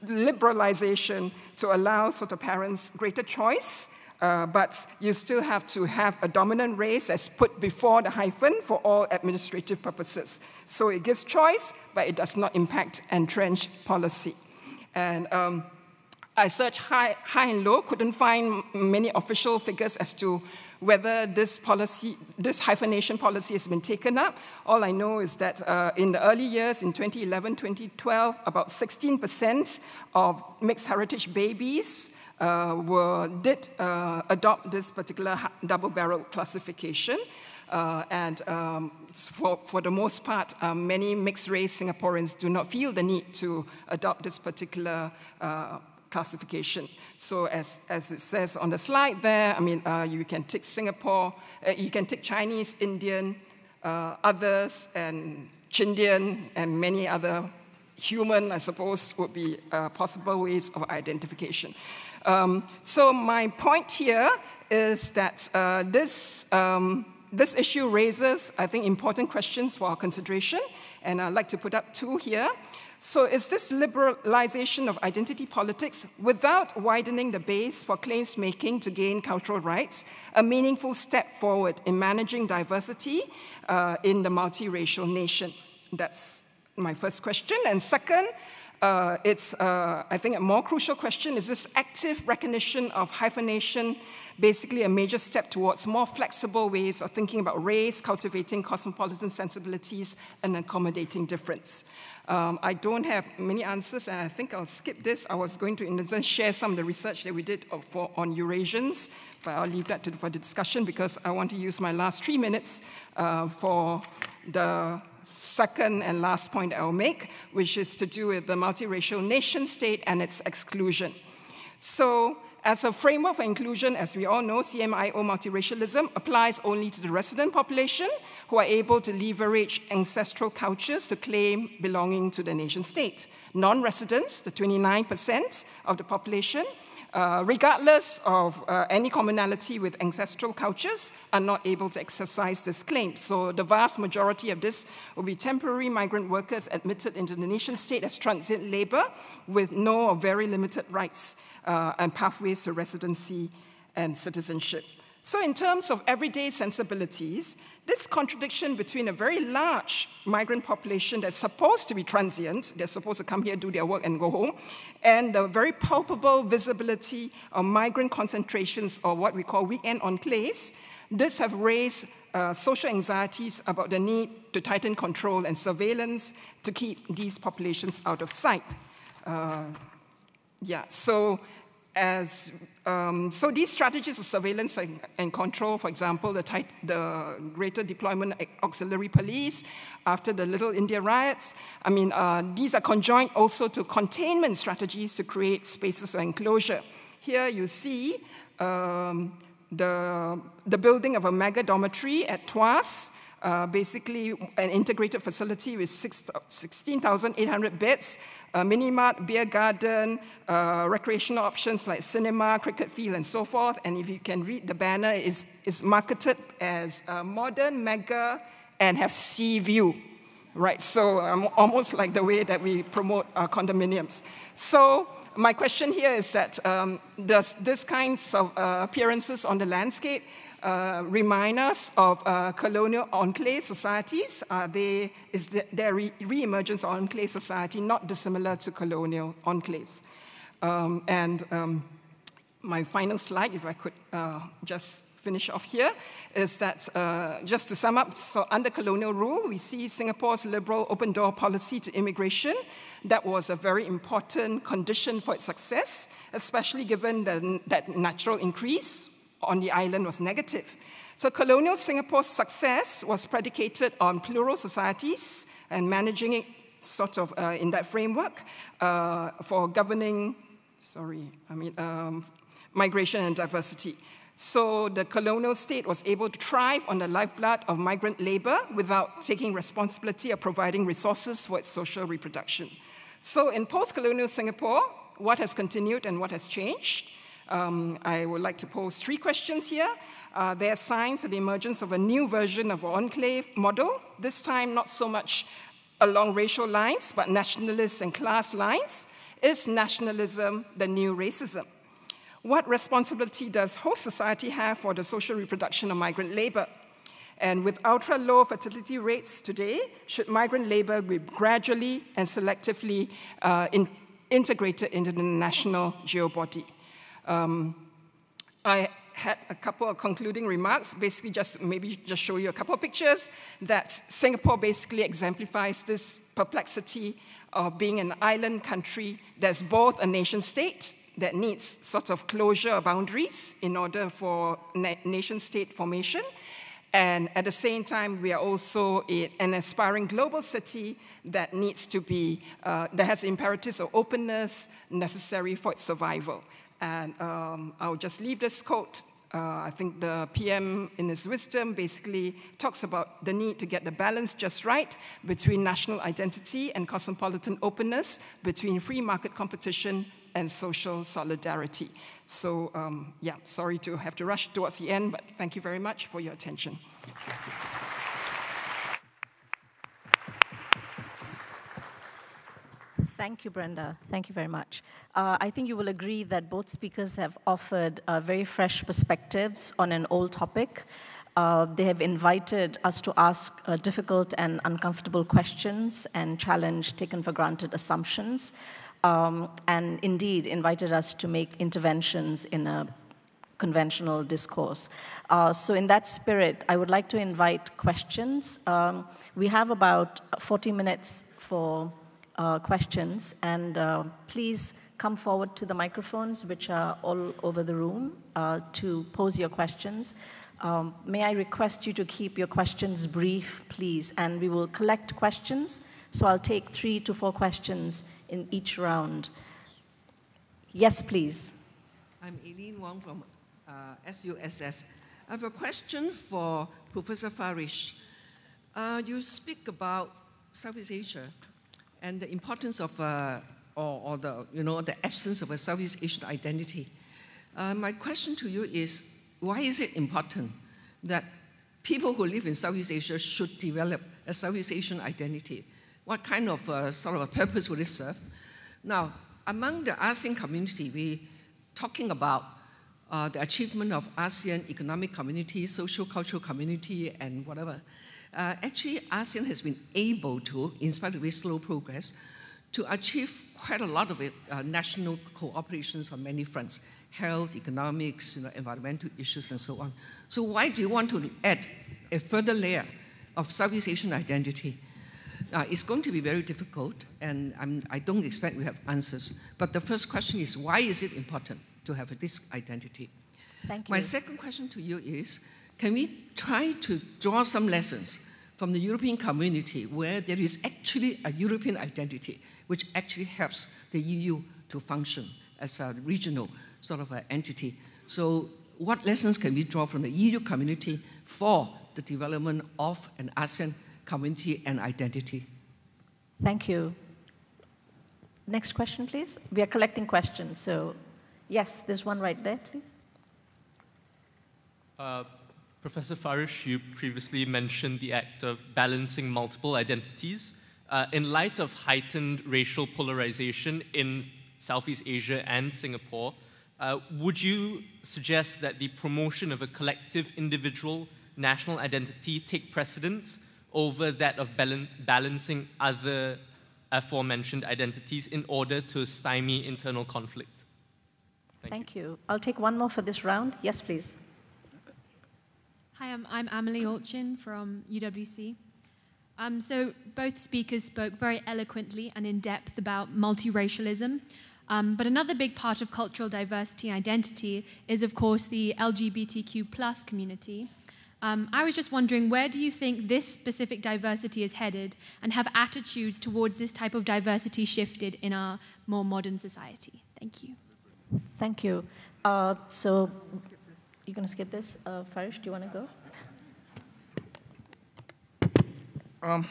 S15: liberalization to allow sort of parents greater choice. Uh, but you still have to have a dominant race as put before the hyphen for all administrative purposes. So it gives choice, but it does not impact entrenched policy. And um, I searched high, high and low, couldn't find many official figures as to whether this policy, this hyphenation policy has been taken up. All I know is that uh, in the early years, in 2011, 2012, about 16% of mixed heritage babies uh, were, did uh, adopt this particular double barrel classification. Uh, and um, for, for, the most part, um, many mixed race Singaporeans do not feel the need to adopt this particular uh, classification. So as, as it says on the slide there, I mean, uh, you can take Singapore, uh, you can take Chinese, Indian, uh, others, and Chindian, and many other human, I suppose, would be uh, possible ways of identification. Um, so my point here is that uh, this, um, this issue raises, I think, important questions for our consideration, and I'd like to put up two here. So, is this liberalization of identity politics without widening the base for claims making to gain cultural rights a meaningful step forward in managing diversity uh, in the multiracial nation? That's my first question. And second, uh, it's, uh, I think, a more crucial question is this active recognition of hyphenation basically a major step towards more flexible ways of thinking about race, cultivating cosmopolitan sensibilities, and accommodating difference? Um, I don't have many answers, and I think I'll skip this. I was going to, in a sense, share some of the research that we did for, on Eurasians, but I'll leave that to, for the discussion because I want to use my last three minutes uh, for the second and last point I'll make, which is to do with the multiracial nation state and its exclusion. So, as a framework for inclusion, as we all know, CMIO multiracialism applies only to the resident population who are able to leverage ancestral cultures to claim belonging to the nation state. Non residents, the 29% of the population, uh, regardless of uh, any commonality with ancestral cultures, are not able to exercise this claim. So the vast majority of this will be temporary migrant workers admitted into the nation state as transient labor with no or very limited rights uh, and pathways to residency and citizenship. So, in terms of everyday sensibilities, this contradiction between a very large migrant population that's supposed to be transient, they're supposed to come here, do their work, and go home, and the very palpable visibility of migrant concentrations or what we call weekend enclaves, this have raised uh, social anxieties about the need to tighten control and surveillance to keep these populations out of sight. Uh, yeah, so as um, so these strategies of surveillance and, and control, for example, the, tight, the, greater deployment auxiliary police after the Little India riots, I mean, uh, these are conjoined also to containment strategies to create spaces of enclosure. Here you see um, the, the building of a mega dormitory at Tuas, uh, basically an integrated facility with 16,800 beds, a mini mart, beer garden, uh, recreational options like cinema, cricket field, and so forth. And if you can read the banner, it's, it's marketed as a modern mega and have sea view. Right, so um, almost like the way that we promote our condominiums. So my question here is that um, does this kinds of uh, appearances on the landscape uh, remind us of uh, colonial enclave societies. Uh, they, is the, their re- emergence of enclave society not dissimilar to colonial enclaves? Um, and um, my final slide, if I could uh, just finish off here is that, uh, just to sum up, so under colonial rule, we see Singapore's liberal open door policy to immigration. That was a very important condition for its success, especially given the, that natural increase on the island was negative. So colonial Singapore's success was predicated on plural societies and managing it sort of uh, in that framework uh, for governing, sorry, I mean, um, migration and diversity. So the colonial state was able to thrive on the lifeblood of migrant labor without taking responsibility of providing resources for its social reproduction. So in post-colonial Singapore, what has continued and what has changed? Um, I would like to pose three questions here. Uh, there are signs of the emergence of a new version of enclave model, this time not so much along racial lines, but nationalist and class lines. Is nationalism the new racism? What responsibility does host society have for the social reproduction of migrant labor? And with ultra low fertility rates today, should migrant labor be gradually and selectively uh, in, integrated into the national geobody? Um, I had a couple of concluding remarks, basically just maybe just show you a couple of pictures that Singapore basically exemplifies this perplexity of being an island country that's both a nation state that needs sort of closure of boundaries in order for na nation state formation. And at the same time, we are also an aspiring global city that needs to be, uh, that has imperatives of openness necessary for its survival. And um, I'll just leave this quote. Uh, I think the PM, in his wisdom, basically talks about the need to get the balance just right between national identity and cosmopolitan openness, between free market competition and social solidarity. So, um, yeah, sorry to have to rush towards the end, but thank you very much for your attention.
S13: Thank you, Brenda. Thank you very much. Uh, I think you will agree that both speakers have offered uh, very fresh perspectives on an old topic. Uh, they have invited us to ask uh, difficult and uncomfortable questions and challenge taken for granted assumptions um, and indeed invited us to make interventions in a conventional discourse. Uh, so, in that spirit, I would like to invite questions. Um, we have about 40 minutes for uh, questions, and uh, please come forward to the microphones, which are all over the room, uh, to pose your questions. Um, may I request you to keep your questions brief, please, and we will collect questions so I'll take three to four questions in each round. Yes, please.
S16: I'm Eileen Wong from uh, SUSS. I have a question for Professor Farish. Uh, you speak about Southeast Asia and the importance of, uh, or, or, the, you know, the absence of a Southeast Asian identity. Uh, my question to you is, why is it important that people who live in Southeast Asia should develop a Southeast Asian identity? what kind of uh, sort of a purpose would it serve? Now, among the ASEAN community, we're talking about uh, the achievement of ASEAN economic community, social cultural community, and whatever. Uh, actually, ASEAN has been able to, in spite of very slow progress, to achieve quite a lot of it, uh, national cooperations on many fronts, health, economics, you know, environmental issues, and so on. So why do you want to add a further layer of Southeast Asian identity? Uh, it's going to be very difficult, and I'm, I do not expect we have answers. But the first question is, why is it important to have this identity?
S13: Thank you.
S16: My second question to you is, can we try to draw some lessons from the European community where there is actually a European identity, which actually helps the EU to function as a regional sort of an entity. So what lessons can we draw from the EU community for the development of an ASEAN community and identity.
S13: Thank you. Next question, please. We are collecting questions, so yes, there's one right there, please.
S17: Uh, Professor Farish, you previously mentioned the act of balancing multiple identities. Uh, in light of heightened racial polarization in Southeast Asia and Singapore, uh, would you suggest that the promotion of a collective individual national identity take precedence over that of balancing other aforementioned identities in order to stymie internal conflict.
S13: Thank, Thank you. you. I'll take one more for this round. Yes, please.
S18: Um, I'm Amelie Olchin from UWC. Um, so both speakers spoke very eloquently and in depth about multiracialism. Um, but another big part of cultural diversity and identity is, of course, the LGBTQ plus community. Um, I was just wondering, where do you think this specific diversity is headed, and have attitudes towards this type of diversity shifted in our more modern society? Thank you.
S13: Thank you. Uh, so, you're going to skip this? Uh, Farish, do you want to go?
S14: Um,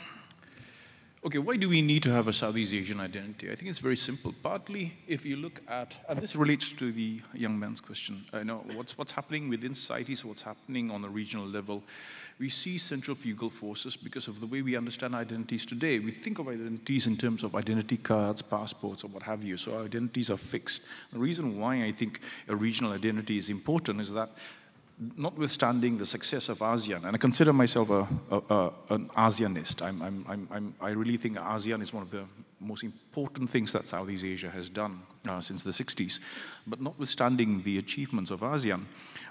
S14: okay, why do we need to have a Southeast Asian identity? I think it's very simple. Partly, if you look at, and this relates to the young man's question, uh, I know what's, what's happening within societies, what's happening on a regional level. We see centrifugal forces because of the way we understand identities today. We think of identities in terms of identity cards, passports, or what have you. So our identities are fixed. The reason why I think a regional identity is important is that notwithstanding the success of ASEAN, and I consider myself a, a, a, an ASEANist, I'm, I'm, I'm, i really think ASEAN is one of the most important things that Southeast Asia has done uh, since the 60s. But notwithstanding the achievements of ASEAN,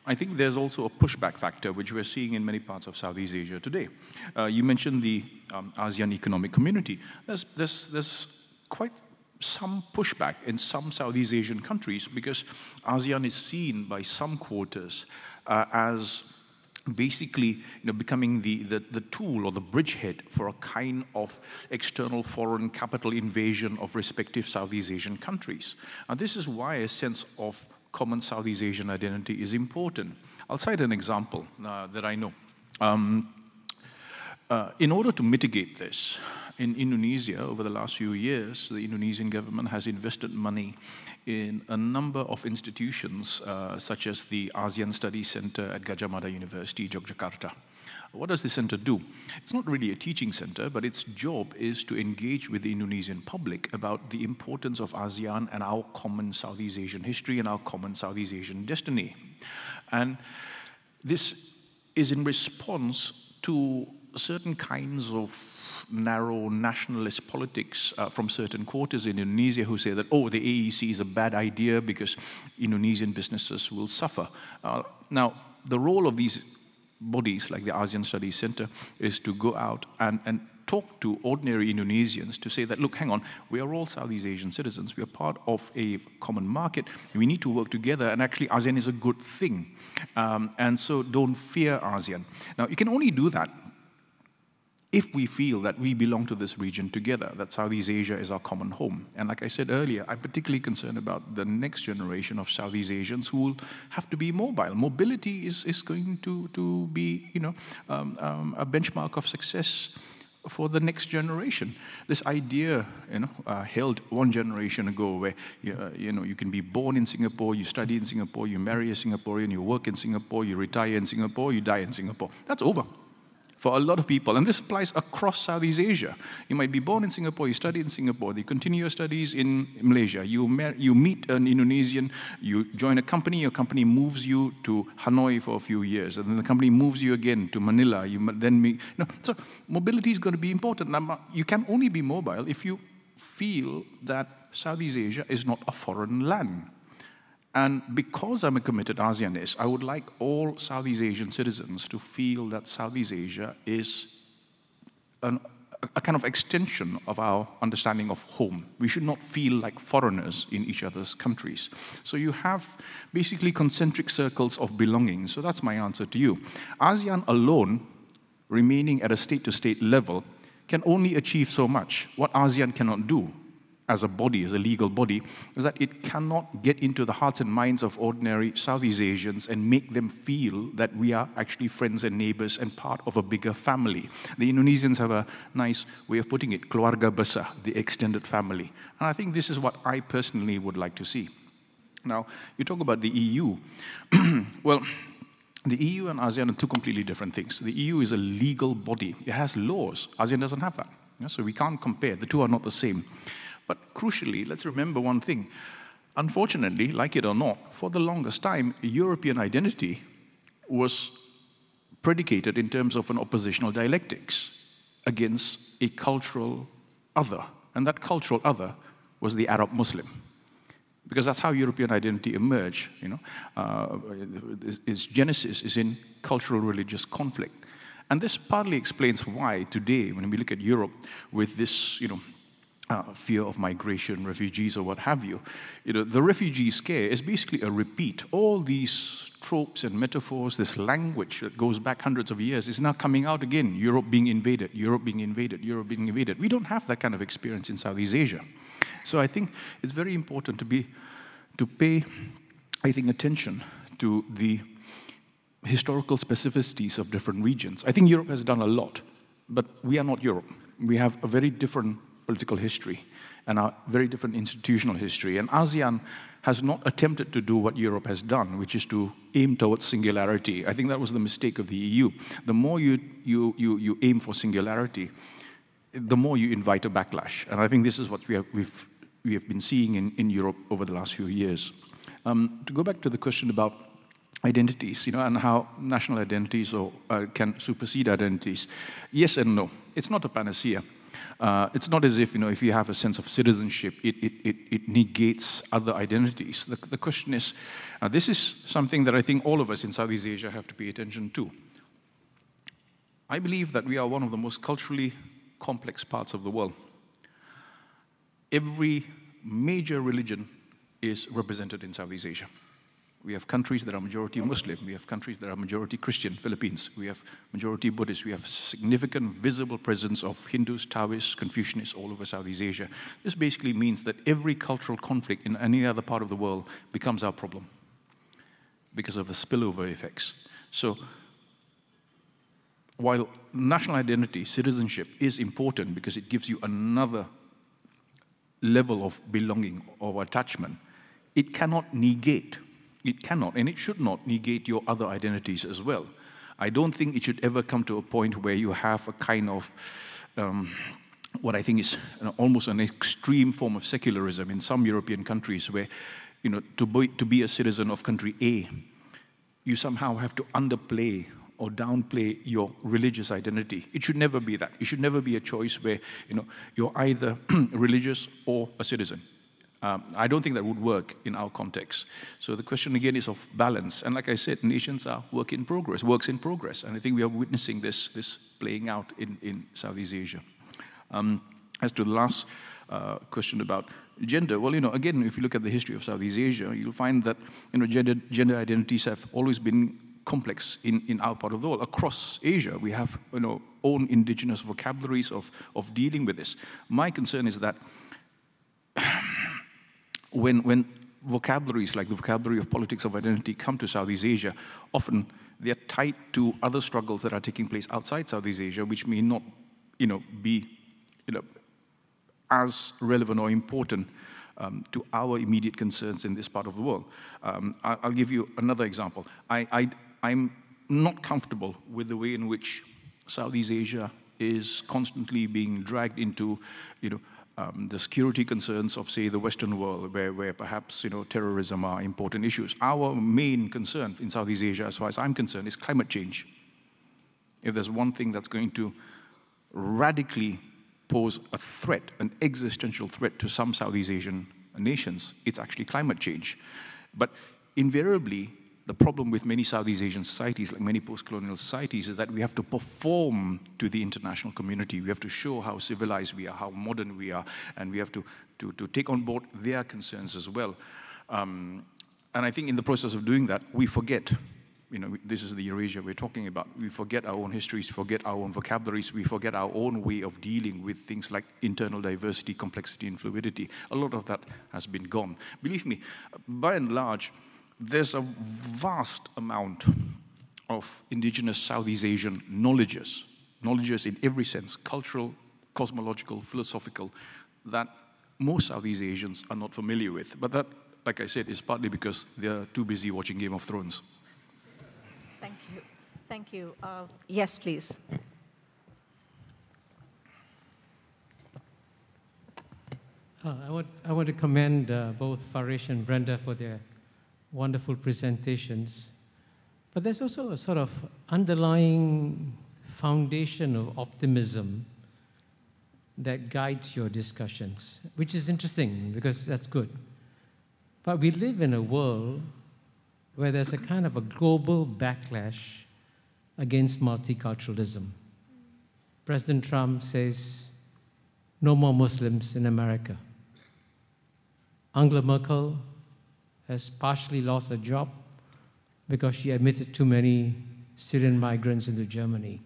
S14: I think there's also a pushback factor, which we're seeing in many parts of Southeast Asia today. Uh, you mentioned the um, ASEAN Economic Community. There's, there's, there's quite some pushback in some Southeast Asian countries because ASEAN is seen by some quarters uh, as basically you know, becoming the, the, the, tool or the bridgehead for a kind of external foreign capital invasion of respective Southeast Asian countries. And this is why a sense of common Southeast Asian identity is important. I'll cite an example uh, that I know. Um, uh, in order to mitigate this, in Indonesia, over the last few years, the Indonesian government has invested money in a number of institutions, uh, such as the ASEAN Studies Center at Gadjah Mada University, Yogyakarta. What does the center do? It's not really a teaching center, but its job is to engage with the Indonesian public about the importance of ASEAN and our common Southeast Asian history and our common Southeast Asian destiny. And this is in response to certain kinds of narrow nationalist politics uh, from certain quarters in Indonesia who say that, oh, the AEC is a bad idea because Indonesian businesses will suffer. Uh, now, the role of these bodies like the ASEAN Studies Center is to go out and, and talk to ordinary Indonesians to say that, look, hang on, we are all Southeast Asian citizens. We are part of a common market. We need to work together, and actually, ASEAN is a good thing. Um, and so don't fear ASEAN. Now, you can only do that if we feel that we belong to this region together, that Southeast Asia is our common home. And like I said earlier, I'm particularly concerned about the next generation of Southeast Asians who will have to be mobile. Mobility is, is going to, to be you know, um, um, a benchmark of success for the next generation. This idea, you know, uh, held one generation ago, where you, uh, you know you can be born in Singapore, you study in Singapore, you marry a Singaporean, you work in Singapore, you retire in Singapore, you die in Singapore. That's over for a lot of people. And this applies across Southeast Asia. You might be born in Singapore, you study in Singapore, you continue your studies in Malaysia, you, you meet an Indonesian, you join a company, your company moves you to Hanoi for a few years, and then the company moves you again to Manila. You then meet, you know, so mobility is going to be important. Now, you can only be mobile if you feel that Southeast Asia is not a foreign land. And because I'm a committed ASEANist, I would like all Southeast Asian citizens to feel that Southeast Asia is an, a kind of extension of our understanding of home. We should not feel like foreigners in each other's countries. So you have basically concentric circles of belonging. So that's my answer to you. ASEAN alone, remaining at a state to state level, can only achieve so much. What ASEAN cannot do as a body, as a legal body, is that it cannot get into the hearts and minds of ordinary Southeast Asians and make them feel that we are actually friends and neighbors and part of a bigger family. The Indonesians have a nice way of putting it, keluarga besar, the extended family. And I think this is what I personally would like to see. Now, you talk about the EU. well, the EU and ASEAN are two completely different things. The EU is a legal body. It has laws. ASEAN doesn't have that. So we can't compare. The two are not the same. But crucially, let's remember one thing. Unfortunately, like it or not, for the longest time, European identity was predicated in terms of an oppositional dialectics against a cultural other. And that cultural other was the Arab Muslim. because that's how European identity emerged. You know, uh, its genesis is in cultural religious conflict. And this partly explains why today, when we look at Europe with this, you know, uh, fear of migration, refugees, or what have you, you know, the refugee scare is basically a repeat. All these tropes and metaphors, this language that goes back hundreds of years, is now coming out again. Europe being invaded, Europe being invaded, Europe being invaded. We don't have that kind of experience in Southeast Asia. So I think it's very important to be to pay, I think, attention to the historical specificities of different regions. I think Europe has done a lot, but we are not Europe. We have a very different political history and a very different institutional history. And ASEAN has not attempted to do what Europe has done, which is to aim towards singularity. I think that was the mistake of the EU. The more you, you, you, you aim for singularity, the more you invite a backlash. And I think this is what we have, we've, we have been seeing in, in Europe over the last few years. Um, to go back to the question about identities, you know, and how national identities or, uh, can supersede identities. Yes and no. It's not a panacea. Uh, it's not as if, you know, if you have a sense of citizenship, it, it, it, it negates other identities. The, the question is, uh, this is something that I think all of us in Southeast Asia have to pay attention to. I believe that we are one of the most culturally complex parts of the world. Every major religion is represented in Southeast Asia. We have countries that are majority Muslim. We have countries that are majority Christian, Philippines. We have majority Buddhist. We have significant visible presence of Hindus, Taoists, Confucianists all over Southeast Asia. This basically means that every cultural conflict in any other part of the world becomes our problem because of the spillover effects. So while national identity, citizenship is important because it gives you another level of belonging or attachment, it cannot negate it cannot and it should not negate your other identities as well. I don't think it should ever come to a point where you have a kind of um, what I think is an, almost an extreme form of secularism in some European countries where, you know, to be, to be a citizen of country A, you somehow have to underplay or downplay your religious identity. It should never be that. It should never be a choice where, you know, you're either religious or a citizen. Um, I don't think that would work in our context. So the question again is of balance. And like I said, nations are work in progress, works in progress. And I think we are witnessing this, this playing out in, in Southeast Asia. Um, as to the last uh, question about gender, well, you know, again, if you look at the history of Southeast Asia, you'll find that, you know, gender, gender identities have always been complex in, in our part of the world. Across Asia, we have, you know, own indigenous vocabularies of, of dealing with this. My concern is that when, when vocabularies like the vocabulary of politics of identity come to Southeast Asia, often they're tied to other struggles that are taking place outside Southeast Asia, which may not you know, be you know, as relevant or important um, to our immediate concerns in this part of the world. Um, I, will give you another example. I, I, I'm not comfortable with the way in which Southeast Asia is constantly being dragged into you know, um, the security concerns of, say, the Western world, where, where perhaps you know, terrorism are important issues. Our main concern in Southeast Asia, as far as I'm concerned, is climate change. If there's one thing that's going to radically pose a threat, an existential threat to some Southeast Asian nations, it's actually climate change. But invariably, the problem with many Southeast Asian societies, like many post-colonial societies, is that we have to perform to the international community. We have to show how civilized we are, how modern we are, and we have to, to, to take on board their concerns as well. Um, and I think in the process of doing that, we forget, you know, this is the Eurasia we're talking about. We forget our own histories, forget our own vocabularies, we forget our own way of dealing with things like internal diversity, complexity, and fluidity. A lot of that has been gone. Believe me, by and large, there's a vast amount of indigenous Southeast Asian knowledges, knowledges in every sense, cultural, cosmological, philosophical, that most Southeast Asians are not familiar with. But that, like I said, is partly because they're too busy watching Game of Thrones.
S13: Thank you. Thank you. Uh, yes, please.
S19: Uh, I, want, I want to commend uh, both Farish and Brenda for their wonderful presentations. But there's also a sort of underlying foundation of optimism that guides your discussions, which is interesting because that's good. But we live in a world where there's a kind of a global backlash against multiculturalism. President Trump says, no more Muslims in America. Angela Merkel has partially lost her job because she admitted too many Syrian migrants into Germany.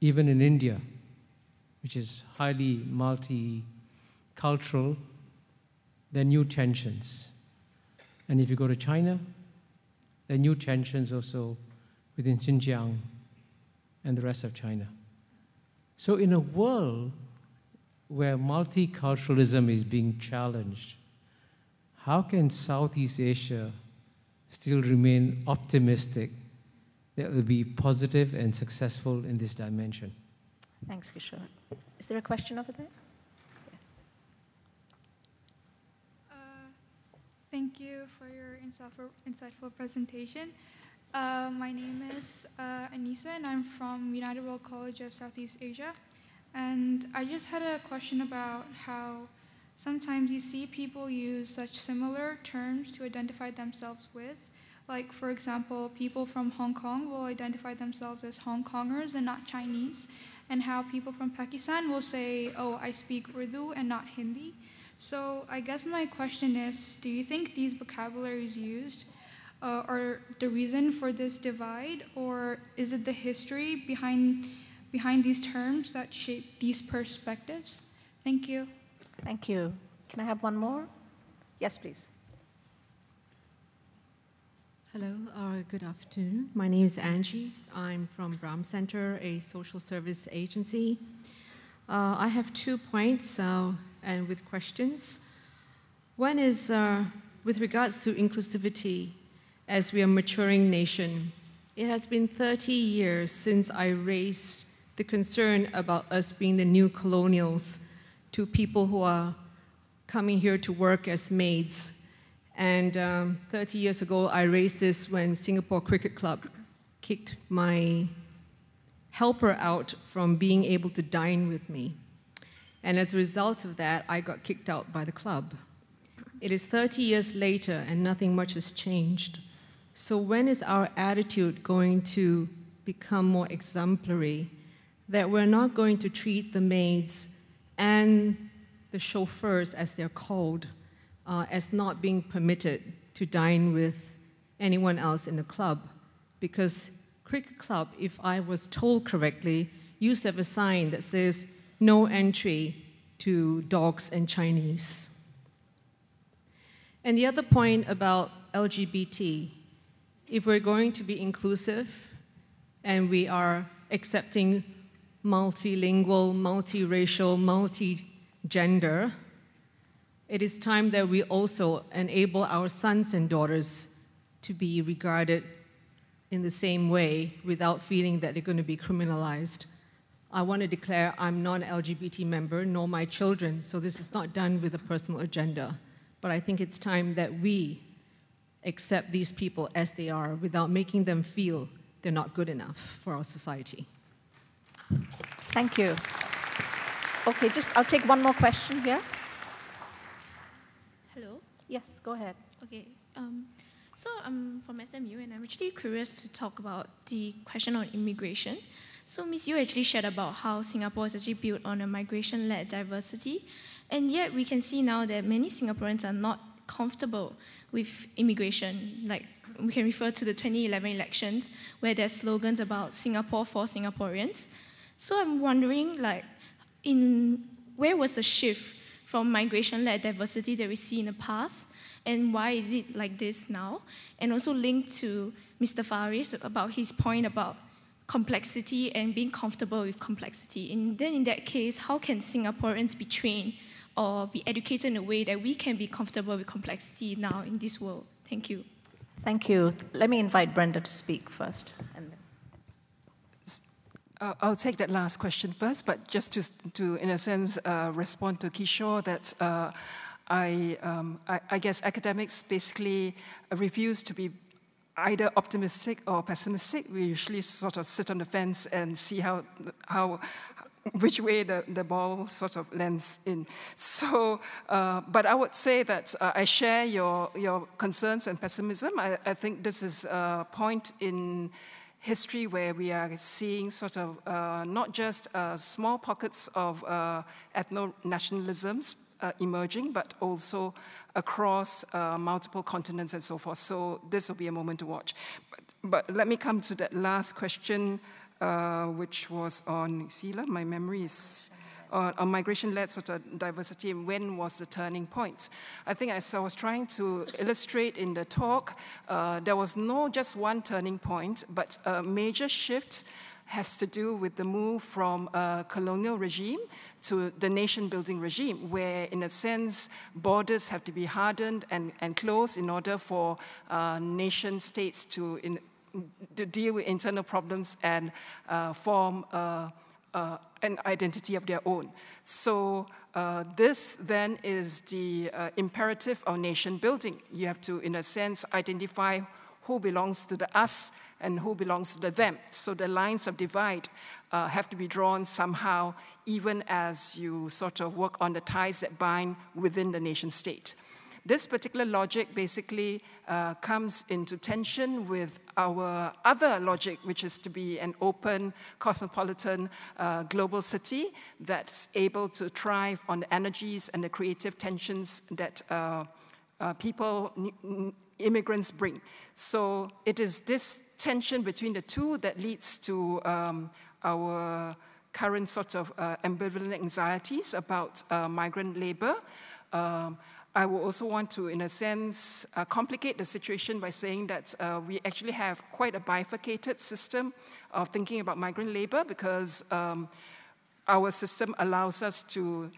S19: Even in India, which is highly multicultural, there are new tensions. And if you go to China, there are new tensions also within Xinjiang and the rest of China. So, in a world where multiculturalism is being challenged, how can Southeast Asia still remain optimistic that it will be positive and successful in this dimension?
S13: Thanks, Kishore. Is there a question over there? Yes.
S20: Uh, thank you for your insightful, insightful presentation. Uh, my name is uh, Anissa, and I'm from United World College of Southeast Asia. And I just had a question about how sometimes you see people use such similar terms to identify themselves with. Like, for example, people from Hong Kong will identify themselves as Hong Kongers and not Chinese, and how people from Pakistan will say, oh, I speak Urdu and not Hindi. So, I guess my question is do you think these vocabularies used uh, are the reason for this divide, or is it the history behind? behind these terms that shape these perspectives. Thank you.
S13: Thank you. Can I have one more? Yes, please.
S21: Hello, uh, good afternoon. My name is Angie. I'm from Brahm Center, a social service agency. Uh, I have two points uh, and with questions. One is uh, with regards to inclusivity as we are maturing nation. It has been 30 years since I raised the concern about us being the new colonials to people who are coming here to work as maids. And um, 30 years ago, I raised this when Singapore Cricket Club kicked my helper out from being able to dine with me. And as a result of that, I got kicked out by the club. It is 30 years later, and nothing much has changed. So, when is our attitude going to become more exemplary that we're not going to treat the maids and the chauffeurs, as they're called, uh, as not being permitted to dine with anyone else in the club. Because Cricket Club, if I was told correctly, used to have a sign that says no entry to dogs and Chinese. And the other point about LGBT, if we're going to be inclusive and we are accepting multilingual, multiracial, multi-gender, it is time that we also enable our sons and daughters to be regarded in the same way without feeling that they're going to be criminalized. I want to declare I'm not an LGBT member, nor my children, so this is not done with a personal agenda. But I think it's time that we accept these people as they are without making them feel they're not good enough for our society.
S13: Thank you. Okay, just I'll take one more question here.
S22: Hello.
S13: Yes, go ahead.
S22: Okay. Um, so I'm from SMU, and I'm actually curious to talk about the question on immigration. So Miss Yu actually shared about how Singapore is actually built on a migration-led diversity, and yet we can see now that many Singaporeans are not comfortable with immigration. Like we can refer to the 2011 elections, where there's slogans about Singapore for Singaporeans. So I'm wondering, like, in where was the shift from migration-led diversity that we see in the past, and why is it like this now? And also linked to Mr. Farish about his point about complexity and being comfortable with complexity. And then in that case, how can Singaporeans be trained or be educated in a way that we can be comfortable with complexity now in this world? Thank you.
S13: Thank you. Let me invite Brenda to speak first.
S15: Uh, I'll take that last question first, but just to, to in a sense, uh, respond to Kishore that uh, I, um, I, I, guess academics basically refuse to be either optimistic or pessimistic. We usually sort of sit on the fence and see how, how which way the, the ball sort of lands in. So, uh, but I would say that uh, I share your, your concerns and pessimism. I, I, think this is a point in history where we are seeing sort of uh, not just uh, small pockets of uh, ethno nationalisms uh, emerging, but also across multiple continents and so forth. So, this will be a moment to watch. But, but let me come to that last question uh, which was on Sila. My memory is uh, on migration-led sort of diversity and when was the turning point. I think as I was trying to illustrate in the talk, uh, there was no just one turning point, but a major shift has to do with the move from a colonial regime to the nation building regime, where, in a sense, borders have to be hardened and, and closed in order for uh, nation states to to deal with internal problems and uh, form uh, uh, an identity of their own. So uh, this then is the uh, imperative of nation building. You have to, in a sense, identify who belongs to the us and who belongs to the them. So the lines of divide uh, have to be drawn somehow, even as you sort of work on the ties that bind within the nation state. This particular logic basically uh, comes into tension with our other logic, which is to be an open, cosmopolitan, uh, global city that's able to thrive on the energies and the creative tensions that uh, uh people, immigrants bring. So it is this tension between the two that leads to um, our current sort of uh, ambivalent anxieties about uh, migrant labor. Um, I will also want to, in a sense, uh, complicate the situation by saying that uh, we actually have quite a bifurcated system of thinking about migrant labor because um, our system allows us to,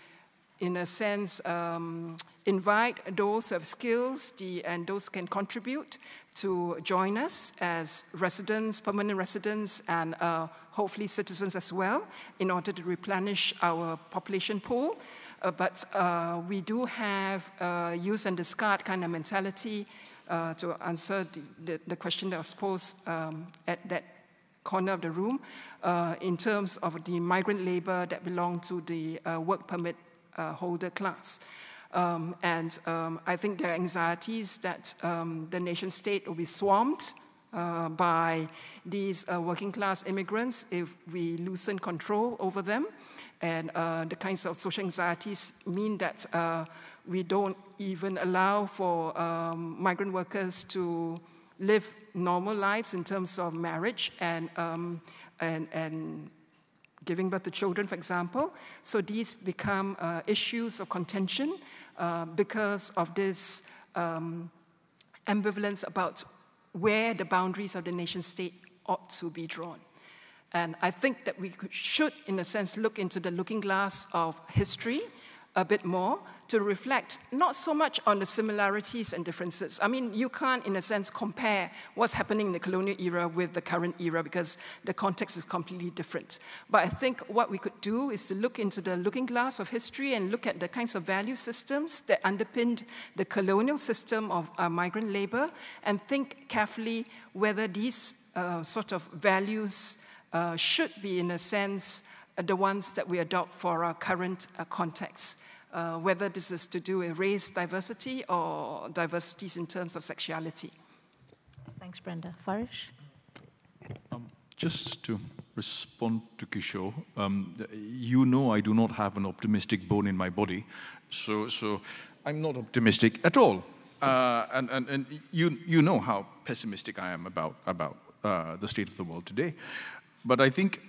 S15: in a sense, um, invite those who have skills the, and those who can contribute to join us as residents, permanent residents, and uh, hopefully citizens as well, in order to replenish our population pool. Uh, but uh, we do have uh, use and discard kind of mentality to answer the, the, the, question that was posed um, at that corner of the room in terms of the migrant labor that belong to the work permit holder class. Um, and um, I think there are anxieties that um, the nation state will be swamped uh, by these uh, working class immigrants if we loosen control over them. And uh, the kinds of social anxieties mean that uh, we don't even allow for um, migrant workers to live normal lives in terms of marriage and, um, and, and giving birth to children, for example. So these become uh, issues of contention uh, because of this um, ambivalence about where the boundaries of the nation state ought to be drawn. And I think that we could, should, in a sense, look into the looking glass of history a bit more to reflect not so much on the similarities and differences. I mean, you can't, in a sense, compare what's happening in the colonial era with the current era because the context is completely different. But I think what we could do is to look into the looking glass of history and look at the kinds of value systems that underpinned the colonial system of uh, migrant labor and think carefully whether these uh, sort of values uh, should be, in a sense, uh, the ones that we adopt for our current uh, context. Uh, whether this is to do with race diversity or diversities in terms of sexuality.
S13: Thanks, Brenda. Farish?
S14: Um, just to respond to Kishore, um, you know I do not have an optimistic bone in my body, so, so I'm not optimistic at all. Uh, and and, and you, you know how pessimistic I am about, about uh, the state of the world today. But I think,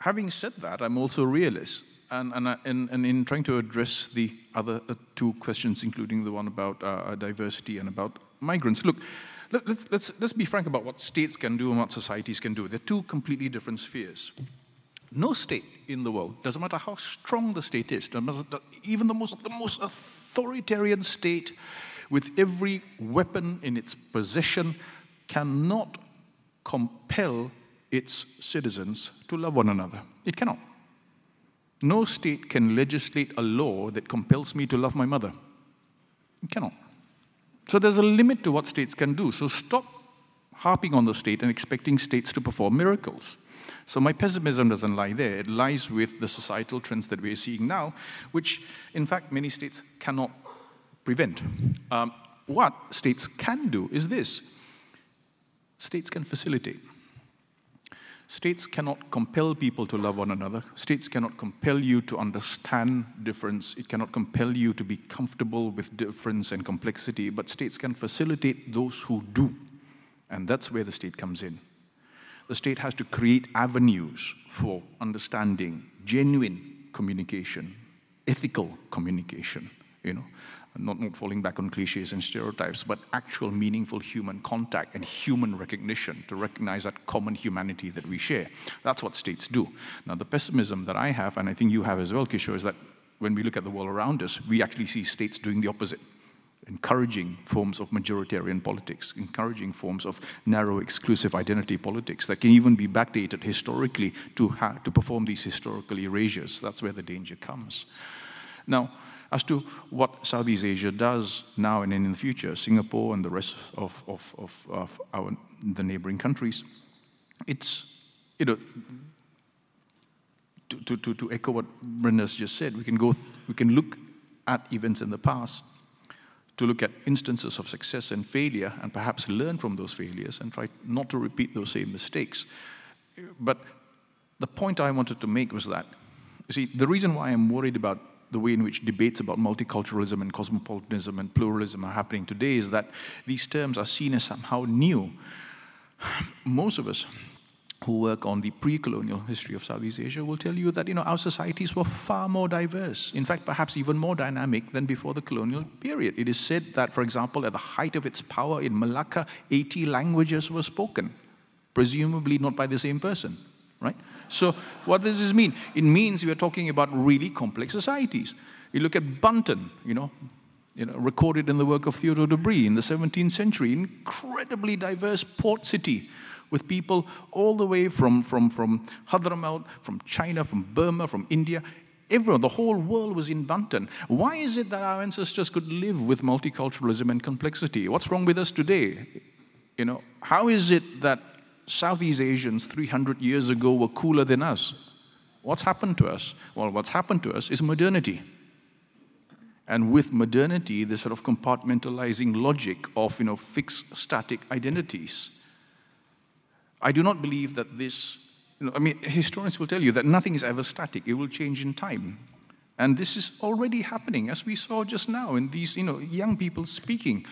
S14: having said that, I'm also a realist. And, and, and, and in trying to address the other uh, two questions, including the one about uh, uh, diversity and about migrants, look, let, let's, let's, let's be frank about what states can do and what societies can do. They're two completely different spheres. No state in the world, doesn't matter how strong the state is, even the most, the most authoritarian state with every weapon in its possession, cannot compel its citizens to love one another. It cannot. No state can legislate a law that compels me to love my mother. It cannot. So there's a limit to what states can do. So stop harping on the state and expecting states to perform miracles. So my pessimism doesn't lie there. It lies with the societal trends that we're seeing now, which in fact many states cannot prevent. Um, what states can do is this. States can facilitate. States cannot compel people to love one another. States cannot compel you to understand difference. It cannot compel you to be comfortable with difference and complexity, but states can facilitate those who do. And that's where the state comes in. The state has to create avenues for understanding, genuine communication, ethical communication, you know not, not falling back on cliches and stereotypes, but actual meaningful human contact and human recognition to recognize that common humanity that we share. That's what states do. Now, the pessimism that I have, and I think you have as well, Kishore, is that when we look at the world around us, we actually see states doing the opposite encouraging forms of majoritarian politics, encouraging forms of narrow exclusive identity politics that can even be backdated historically to, to perform these historical erasures. That's where the danger comes. Now, as to what Southeast Asia does now and in the future, Singapore and the rest of, of, of, of our, the neighboring countries, it's, you know, to, to, to echo what Brenda's just said, we can, go we can look at events in the past to look at instances of success and failure and perhaps learn from those failures and try not to repeat those same mistakes. But the point I wanted to make was that, you see, the reason why I'm worried about the way in which debates about multiculturalism and cosmopolitanism and pluralism are happening today is that these terms are seen as somehow new. Most of us who work on the pre-colonial history of Southeast Asia will tell you that you know our societies were far more diverse. In fact, perhaps even more dynamic than before the colonial period. It is said that, for example, at the height of its power in Malacca, 80 languages were spoken, presumably not by the same person, right? So what does this mean? It means we are talking about really complex societies. You look at Banten, you know, you know, recorded in the work of Theodore de Bry in the 17th century, incredibly diverse port city with people all the way from, from, from Hadramaut, from China, from Burma, from India. Everyone, the whole world was in Banten. Why is it that our ancestors could live with multiculturalism and complexity? What's wrong with us today? You know, how is it that Southeast Asians 300 years ago were cooler than us. What's happened to us? Well, what's happened to us is modernity. And with modernity, the sort of compartmentalizing logic of you know, fixed static identities. I do not believe that this, you know, I mean, historians will tell you that nothing is ever static, it will change in time. And this is already happening, as we saw just now in these you know, young people speaking.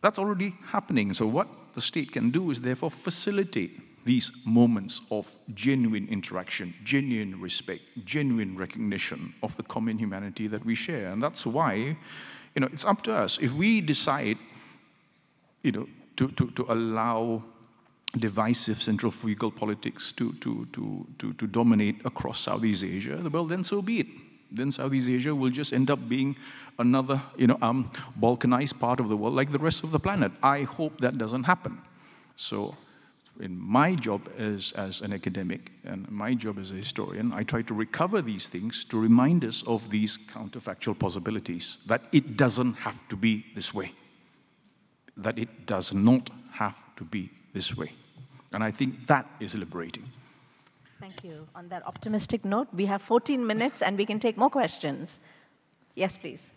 S14: That's already happening. So, what the state can do is therefore facilitate these moments of genuine interaction, genuine respect, genuine recognition of the common humanity that we share. And that's why, you know, it's up to us. If we decide, you know, to, to, to allow divisive centrifugal politics to, to, to, to, to dominate across Southeast Asia, well, then so be it. Then Southeast Asia will just end up being another, you know, um, balkanized part of the world like the rest of the planet. I hope that doesn't happen. So, in my job as, as an academic and my job as a historian, I try to recover these things to remind us of these counterfactual possibilities that it doesn't have to be this way, that it does not have to be this way. And I think that is liberating.
S13: Thank you. On that optimistic note, we have 14 minutes and we can take more questions. Yes, please.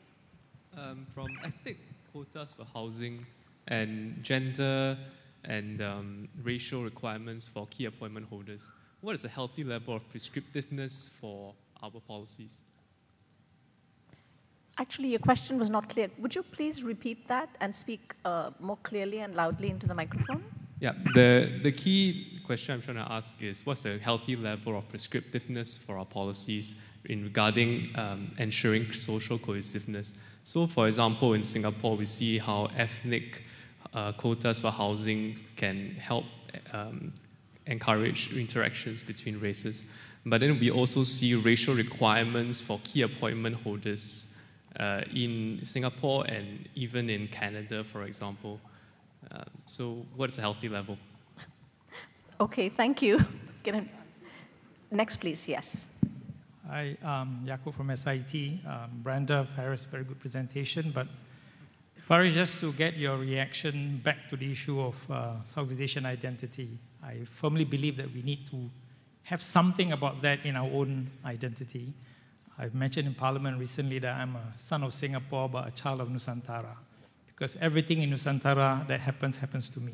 S17: Um, from ethnic quotas for housing and gender and um, racial requirements for key appointment holders, what is a healthy level of prescriptiveness for our policies?
S13: Actually, your question was not clear. Would you please repeat that and speak uh, more clearly and loudly into the microphone?
S17: Yeah, the, the key question I'm trying to ask is what's the healthy level of prescriptiveness for our policies in regarding um, ensuring social cohesiveness? So, for example, in Singapore, we see how ethnic uh, quotas for housing can help um, encourage interactions between races. But then we also see racial requirements for key appointment holders uh, in Singapore and even in Canada, for example. Um, so, what is a healthy level?
S13: Okay, thank you. Next, please. Yes.
S23: Hi, um, Yakub from SIT. Um, Brenda, Farish, very good presentation. But Farish, just to get your reaction back to the issue of uh, Southeast Asian identity, I firmly believe that we need to have something about that in our own identity. I've mentioned in Parliament recently that I'm a son of Singapore but a child of Nusantara because everything in Nusantara that happens happens to me.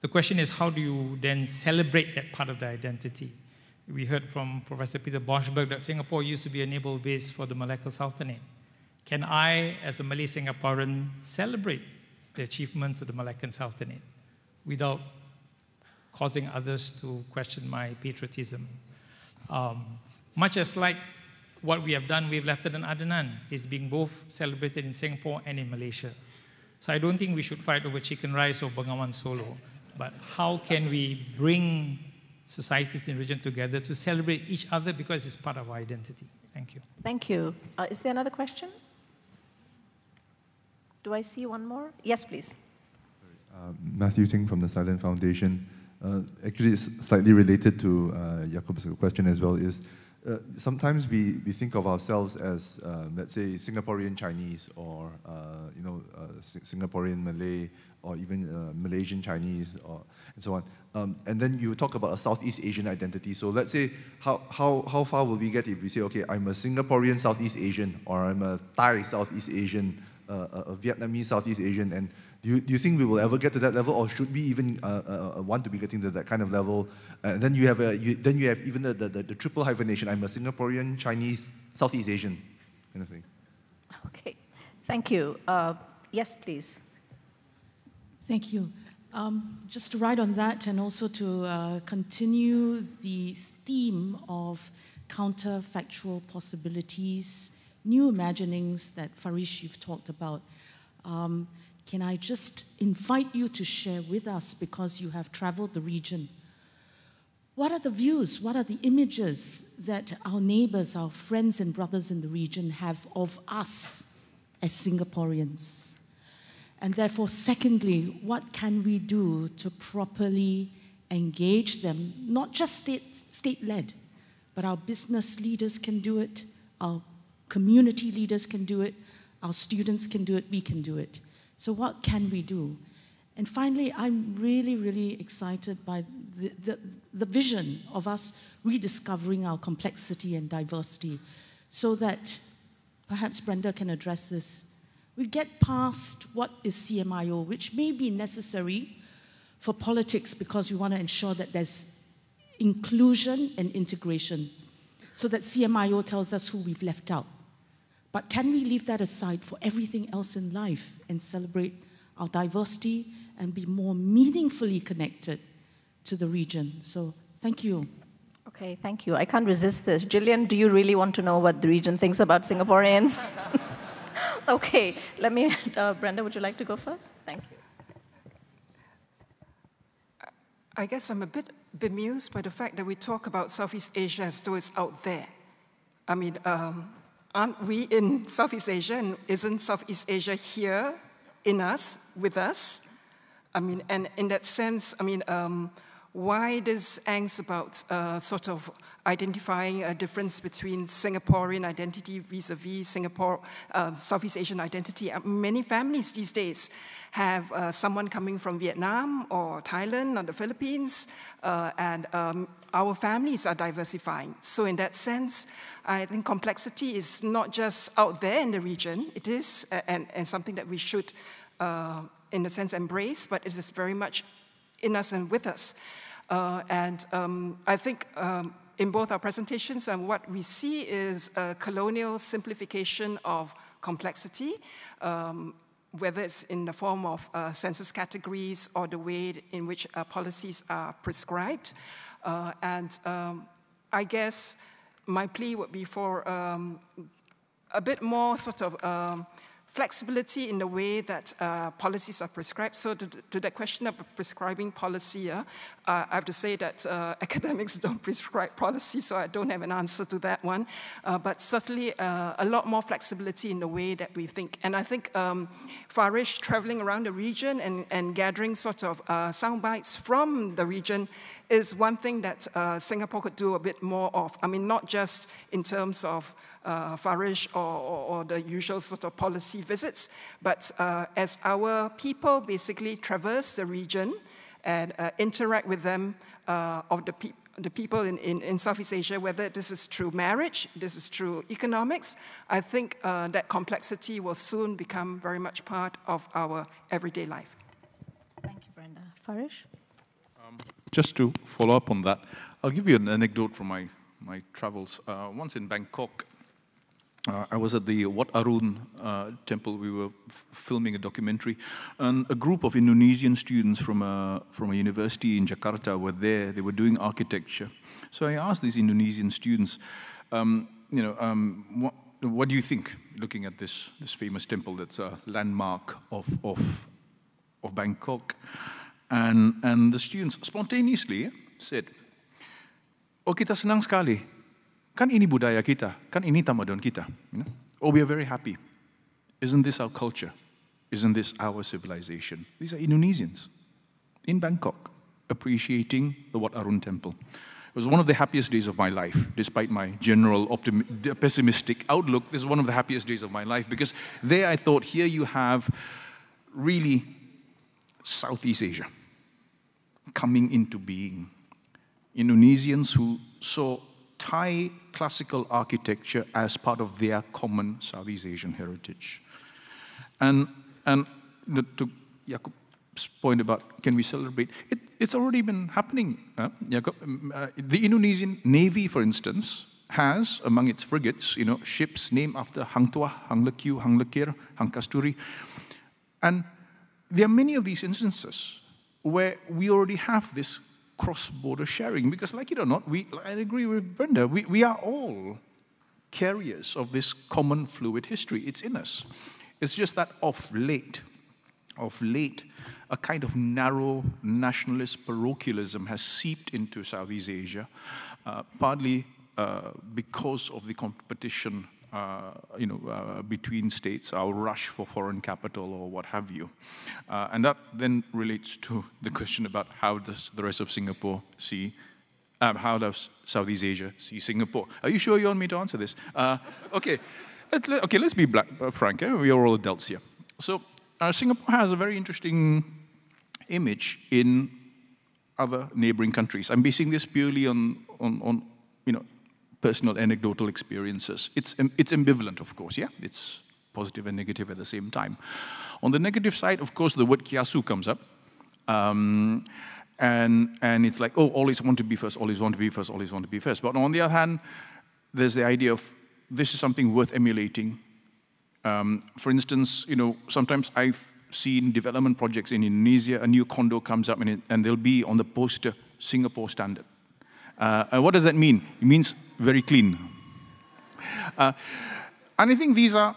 S23: The question is, how do you then celebrate that part of the identity? We heard from Professor Peter Borschberg that Singapore used to be a naval base for the Malacca Sultanate. Can I, as a Malay Singaporean, celebrate the achievements of the Malaccan Sultanate without causing others to question my patriotism? Um, much as like what we have done with Lieutenant Adnan is being both celebrated in Singapore and in Malaysia. So I don't think we should fight over chicken rice or Bengawan Solo, but how can we bring societies in the region together to celebrate each other because it's part of our identity? Thank you.
S13: Thank you. Uh, is there another question? Do I see one more? Yes, please.
S24: Uh, Matthew Ting from the Silent Foundation. Uh, actually, it's slightly related to uh, Yakub's question as well. Is uh, sometimes we, we think of ourselves as, uh, let's say, Singaporean Chinese or, uh, you know, uh, Singaporean Malay or even uh, Malaysian Chinese or, and so on. Um, and then you talk about a Southeast Asian identity. So let's say, how, how, how far will we get if we say, okay, I'm a Singaporean Southeast Asian or I'm a Thai Southeast Asian, a Vietnamese Southeast Asian, and do you, do you think we will ever get to that level, or should we even uh, uh, uh want to be getting to that kind of level? And then you have a, you, then you have even the, the, the, triple hyphenation. I'm a Singaporean, Chinese, Southeast Asian, kind of thing.
S13: Okay, thank you. Uh, yes, please.
S25: Thank you. Um, just to write on that, and also to uh, continue the theme of counterfactual possibilities, new imaginings that Farish you've talked about. Um, can I just invite you to share with us, because you have traveled the region, what are the views, what are the images that our neighbors, our friends and brothers in the region have of us as Singaporeans? And therefore, secondly, what can we do to properly engage them, not just state, state led, but our business leaders can do it, our community leaders can do it, our students can do it, we can do it. So, what can we do? And finally, I'm really, really excited by the, the, the, vision of us rediscovering our complexity and diversity so that perhaps Brenda can address this. We get past what is CMIO, which may be necessary for politics because we want to ensure that there's inclusion and integration so that CMIO tells us who we've left out. But can we leave that aside for everything else in life and celebrate our diversity and be more meaningfully connected to the region? So, thank you.
S13: Okay, thank you. I can't resist this. Gillian, do you really want to know what the region thinks about Singaporeans? okay, let me, uh, Brenda, would you like to go first? Thank you.
S15: I guess I'm a bit bemused by the fact that we talk about Southeast Asia as though it's out there. I mean, um, aren't we in Southeast Asia and isn't Southeast Asia here in us, with us? I mean, and in that sense, I mean, um, why this angst about uh, sort of identifying a difference between Singaporean identity vis-a-vis Singapore, uh, Southeast Asian identity? Uh, many families these days have uh, someone coming from Vietnam or Thailand or the Philippines, uh, and um, our families are diversifying. So, in that sense, I think complexity is not just out there in the region, it is, and, and something that we should, uh, in a sense, embrace, but it is very much in us and with us. Uh, and um, I think um, in both our presentations, and what we see is a colonial simplification of complexity. Um, whether it's in the form of uh, census categories or the way in which uh, policies are prescribed. Uh, and um, I guess my plea would be for um, a bit more sort of um, flexibility in the way that uh, policies are prescribed. So to, to the question of prescribing policy, uh, I have to say that uh, academics don't prescribe policy, so I don't have an answer to that one. Uh, but certainly uh, a lot more flexibility in the way that we think. And I think um, Farish traveling around the region and, and gathering sort of uh, sound bites from the region is one thing that Singapore could do a bit more of. I mean, not just in terms of uh, Farish or, or, or, the usual sort of policy visits. But uh, as our people basically traverse the region and uh, interact with them uh, of the, pe the people in, in, in, Southeast Asia, whether this is through marriage, this is through economics, I think uh, that complexity will soon become very much part of our everyday life.
S13: Thank you, Brenda. Farish?
S14: Um, just to follow up on that, I'll give you an anecdote from my, my travels. Uh, once in Bangkok, uh, I was at the Wat Arun uh, temple. We were filming a documentary, and a group of Indonesian students from a, from a university in Jakarta were there. They were doing architecture. So I asked these Indonesian students, um, you know, um, what, what do you think, looking at this, this famous temple that's a landmark of, of, of Bangkok? And, and the students spontaneously said, oh kita senang sekali Kan ini budaya kita, kan ini tamadun kita. You know? Oh, we are very happy. Isn't this our culture? Isn't this our civilization? These are Indonesians in Bangkok appreciating the Wat Arun temple. It was one of the happiest days of my life, despite my general pessimistic outlook. This is one of the happiest days of my life because there I thought, here you have really Southeast Asia coming into being. Indonesians who saw Thai classical architecture as part of their common Southeast Asian heritage. And, and to Yakub's point about can we celebrate, it, it's already been happening. Uh, um, uh, the Indonesian Navy, for instance, has among its frigates, you know, ships named after Hang Tuah, Hang Lekiu, Hang Lekir, Hang Kasturi. And there are many of these instances where we already have this cross-border sharing because like it or not, we, I agree with Brenda, we, we are all carriers of this common fluid history. It's in us. It's just that of late, of late, a kind of narrow nationalist parochialism has seeped into Southeast Asia, uh, partly uh, because of the competition uh, you know, uh, between states, our rush for foreign capital or what have you. Uh, and that then relates to the question about how does the rest of Singapore see, um, how does Southeast Asia see Singapore? Are you sure you want me to answer this? Uh, okay, let's, let, okay, let's be black, uh, frank. Eh? We are all adults here. So Singapore has a very interesting image in other neighboring countries. I'm basing this purely on, on, on you know, personal anecdotal experiences. It's, it's ambivalent, of course, yeah? It's positive and negative at the same time. On the negative side, of course, the word kiasu comes up. Um, and, and it's like, oh, always want to be first, always want to be first, always want to be first. But on the other hand, there's the idea of this is something worth emulating. Um, for instance, you know, sometimes I've seen development projects in Indonesia, a new condo comes up and, it, and they'll be on the poster Singapore standard. Uh, what does that mean? It means very clean. Uh, and I think these are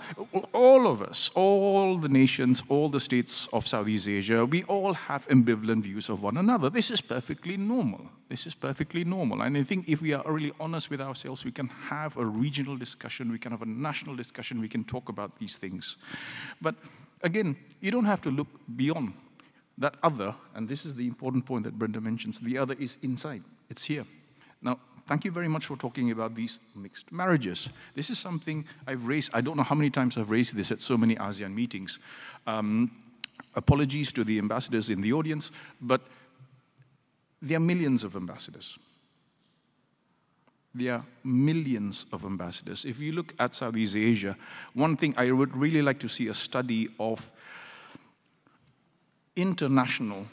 S14: all of us, all the nations, all the states of Southeast Asia, we all have ambivalent views of one another. This is perfectly normal. This is perfectly normal. And I think if we are really honest with ourselves, we can have a regional discussion, we can have a national discussion, we can talk about these things. But again, you don't have to look beyond that other, and this is the important point that Brenda mentions the other is inside, it's here. Now, thank you very much for talking about these mixed marriages. This is something I've raised, I don't know how many times I've raised this at so many ASEAN meetings. Um, apologies to the ambassadors in the audience, but there are millions of ambassadors. There are millions of ambassadors. If you look at Southeast Asia, one thing I would really like to see a study of international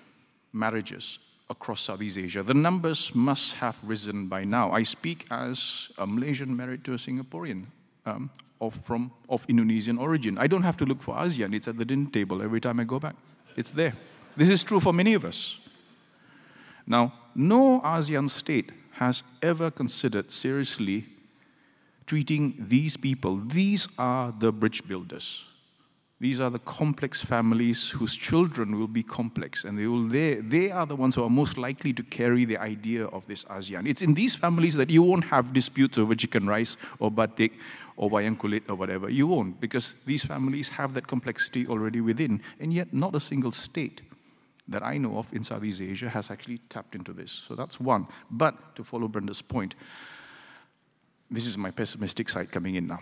S14: marriages across Southeast Asia. The numbers must have risen by now. I speak as a Malaysian married to a Singaporean um, of, from, of Indonesian origin. I don't have to look for ASEAN, it's at the dinner table every time I go back. It's there. This is true for many of us. Now, no ASEAN state has ever considered seriously treating these people. These are the bridge builders. These are the complex families whose children will be complex, and they, will, they, they are the ones who are most likely to carry the idea of this ASEAN. It's in these families that you won't have disputes over chicken rice or batik or wayang kulit or whatever. You won't, because these families have that complexity already within, and yet not a single state that I know of in Southeast Asia has actually tapped into this. So that's one. But to follow Brenda's point, this is my pessimistic side coming in now.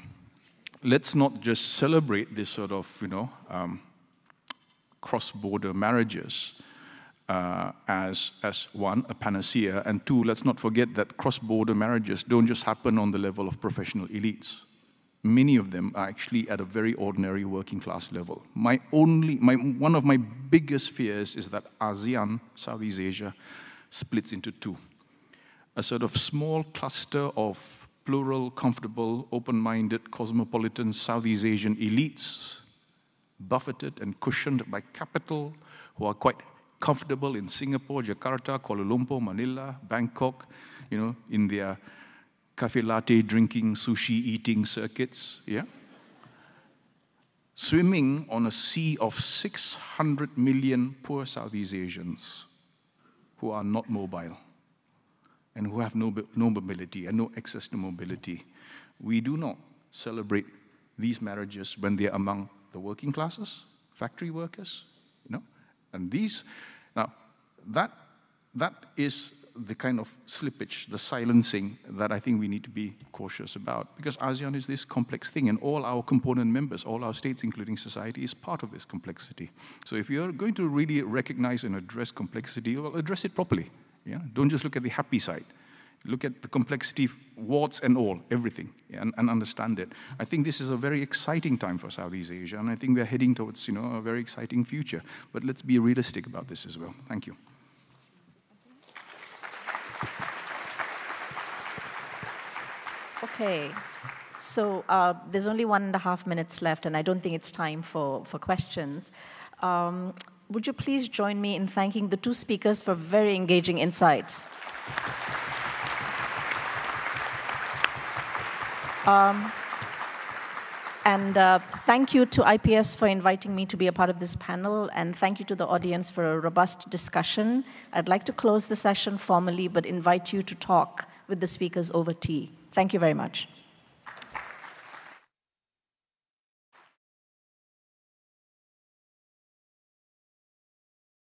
S14: Let's not just celebrate this sort of, you know, um, cross-border marriages uh, as, as one, a panacea, and two, let's not forget that cross-border marriages don't just happen on the level of professional elites. Many of them are actually at a very ordinary working class level. My only, my, one of my biggest fears is that ASEAN, Southeast Asia, splits into two. A sort of small cluster of plural, comfortable, open-minded, cosmopolitan Southeast Asian elites, buffeted and cushioned by capital, who are quite comfortable in Singapore, Jakarta, Kuala Lumpur, Manila, Bangkok, you know, in their cafe latte drinking, sushi eating circuits, yeah? Swimming on a sea of 600 million poor Southeast Asians who are not mobile and who have no, no mobility and no access to mobility. We do not celebrate these marriages when they are among the working classes, factory workers, you know, and these, now, that, that is the kind of slippage, the silencing that I think we need to be cautious about. Because ASEAN is this complex thing, and all our component members, all our states, including society, is part of this complexity. So if you're going to really recognize and address complexity, well, address it properly. Yeah? Don't just look at the happy side look at the complexity, warts and all, everything, and, and, understand it. I think this is a very exciting time for Southeast Asia, and I think we're heading towards you know, a very exciting future. But let's be realistic about this as well. Thank you.
S13: Okay, so uh, there's only one and a half minutes left, and I don't think it's time for, for questions. Um, would you please join me in thanking the two speakers for very engaging insights? Um, and uh, thank you to IPS for inviting me to be a part of this panel, and thank you to the audience for a robust discussion. I'd like to close the session formally, but invite you to talk with the speakers over tea. Thank you very much.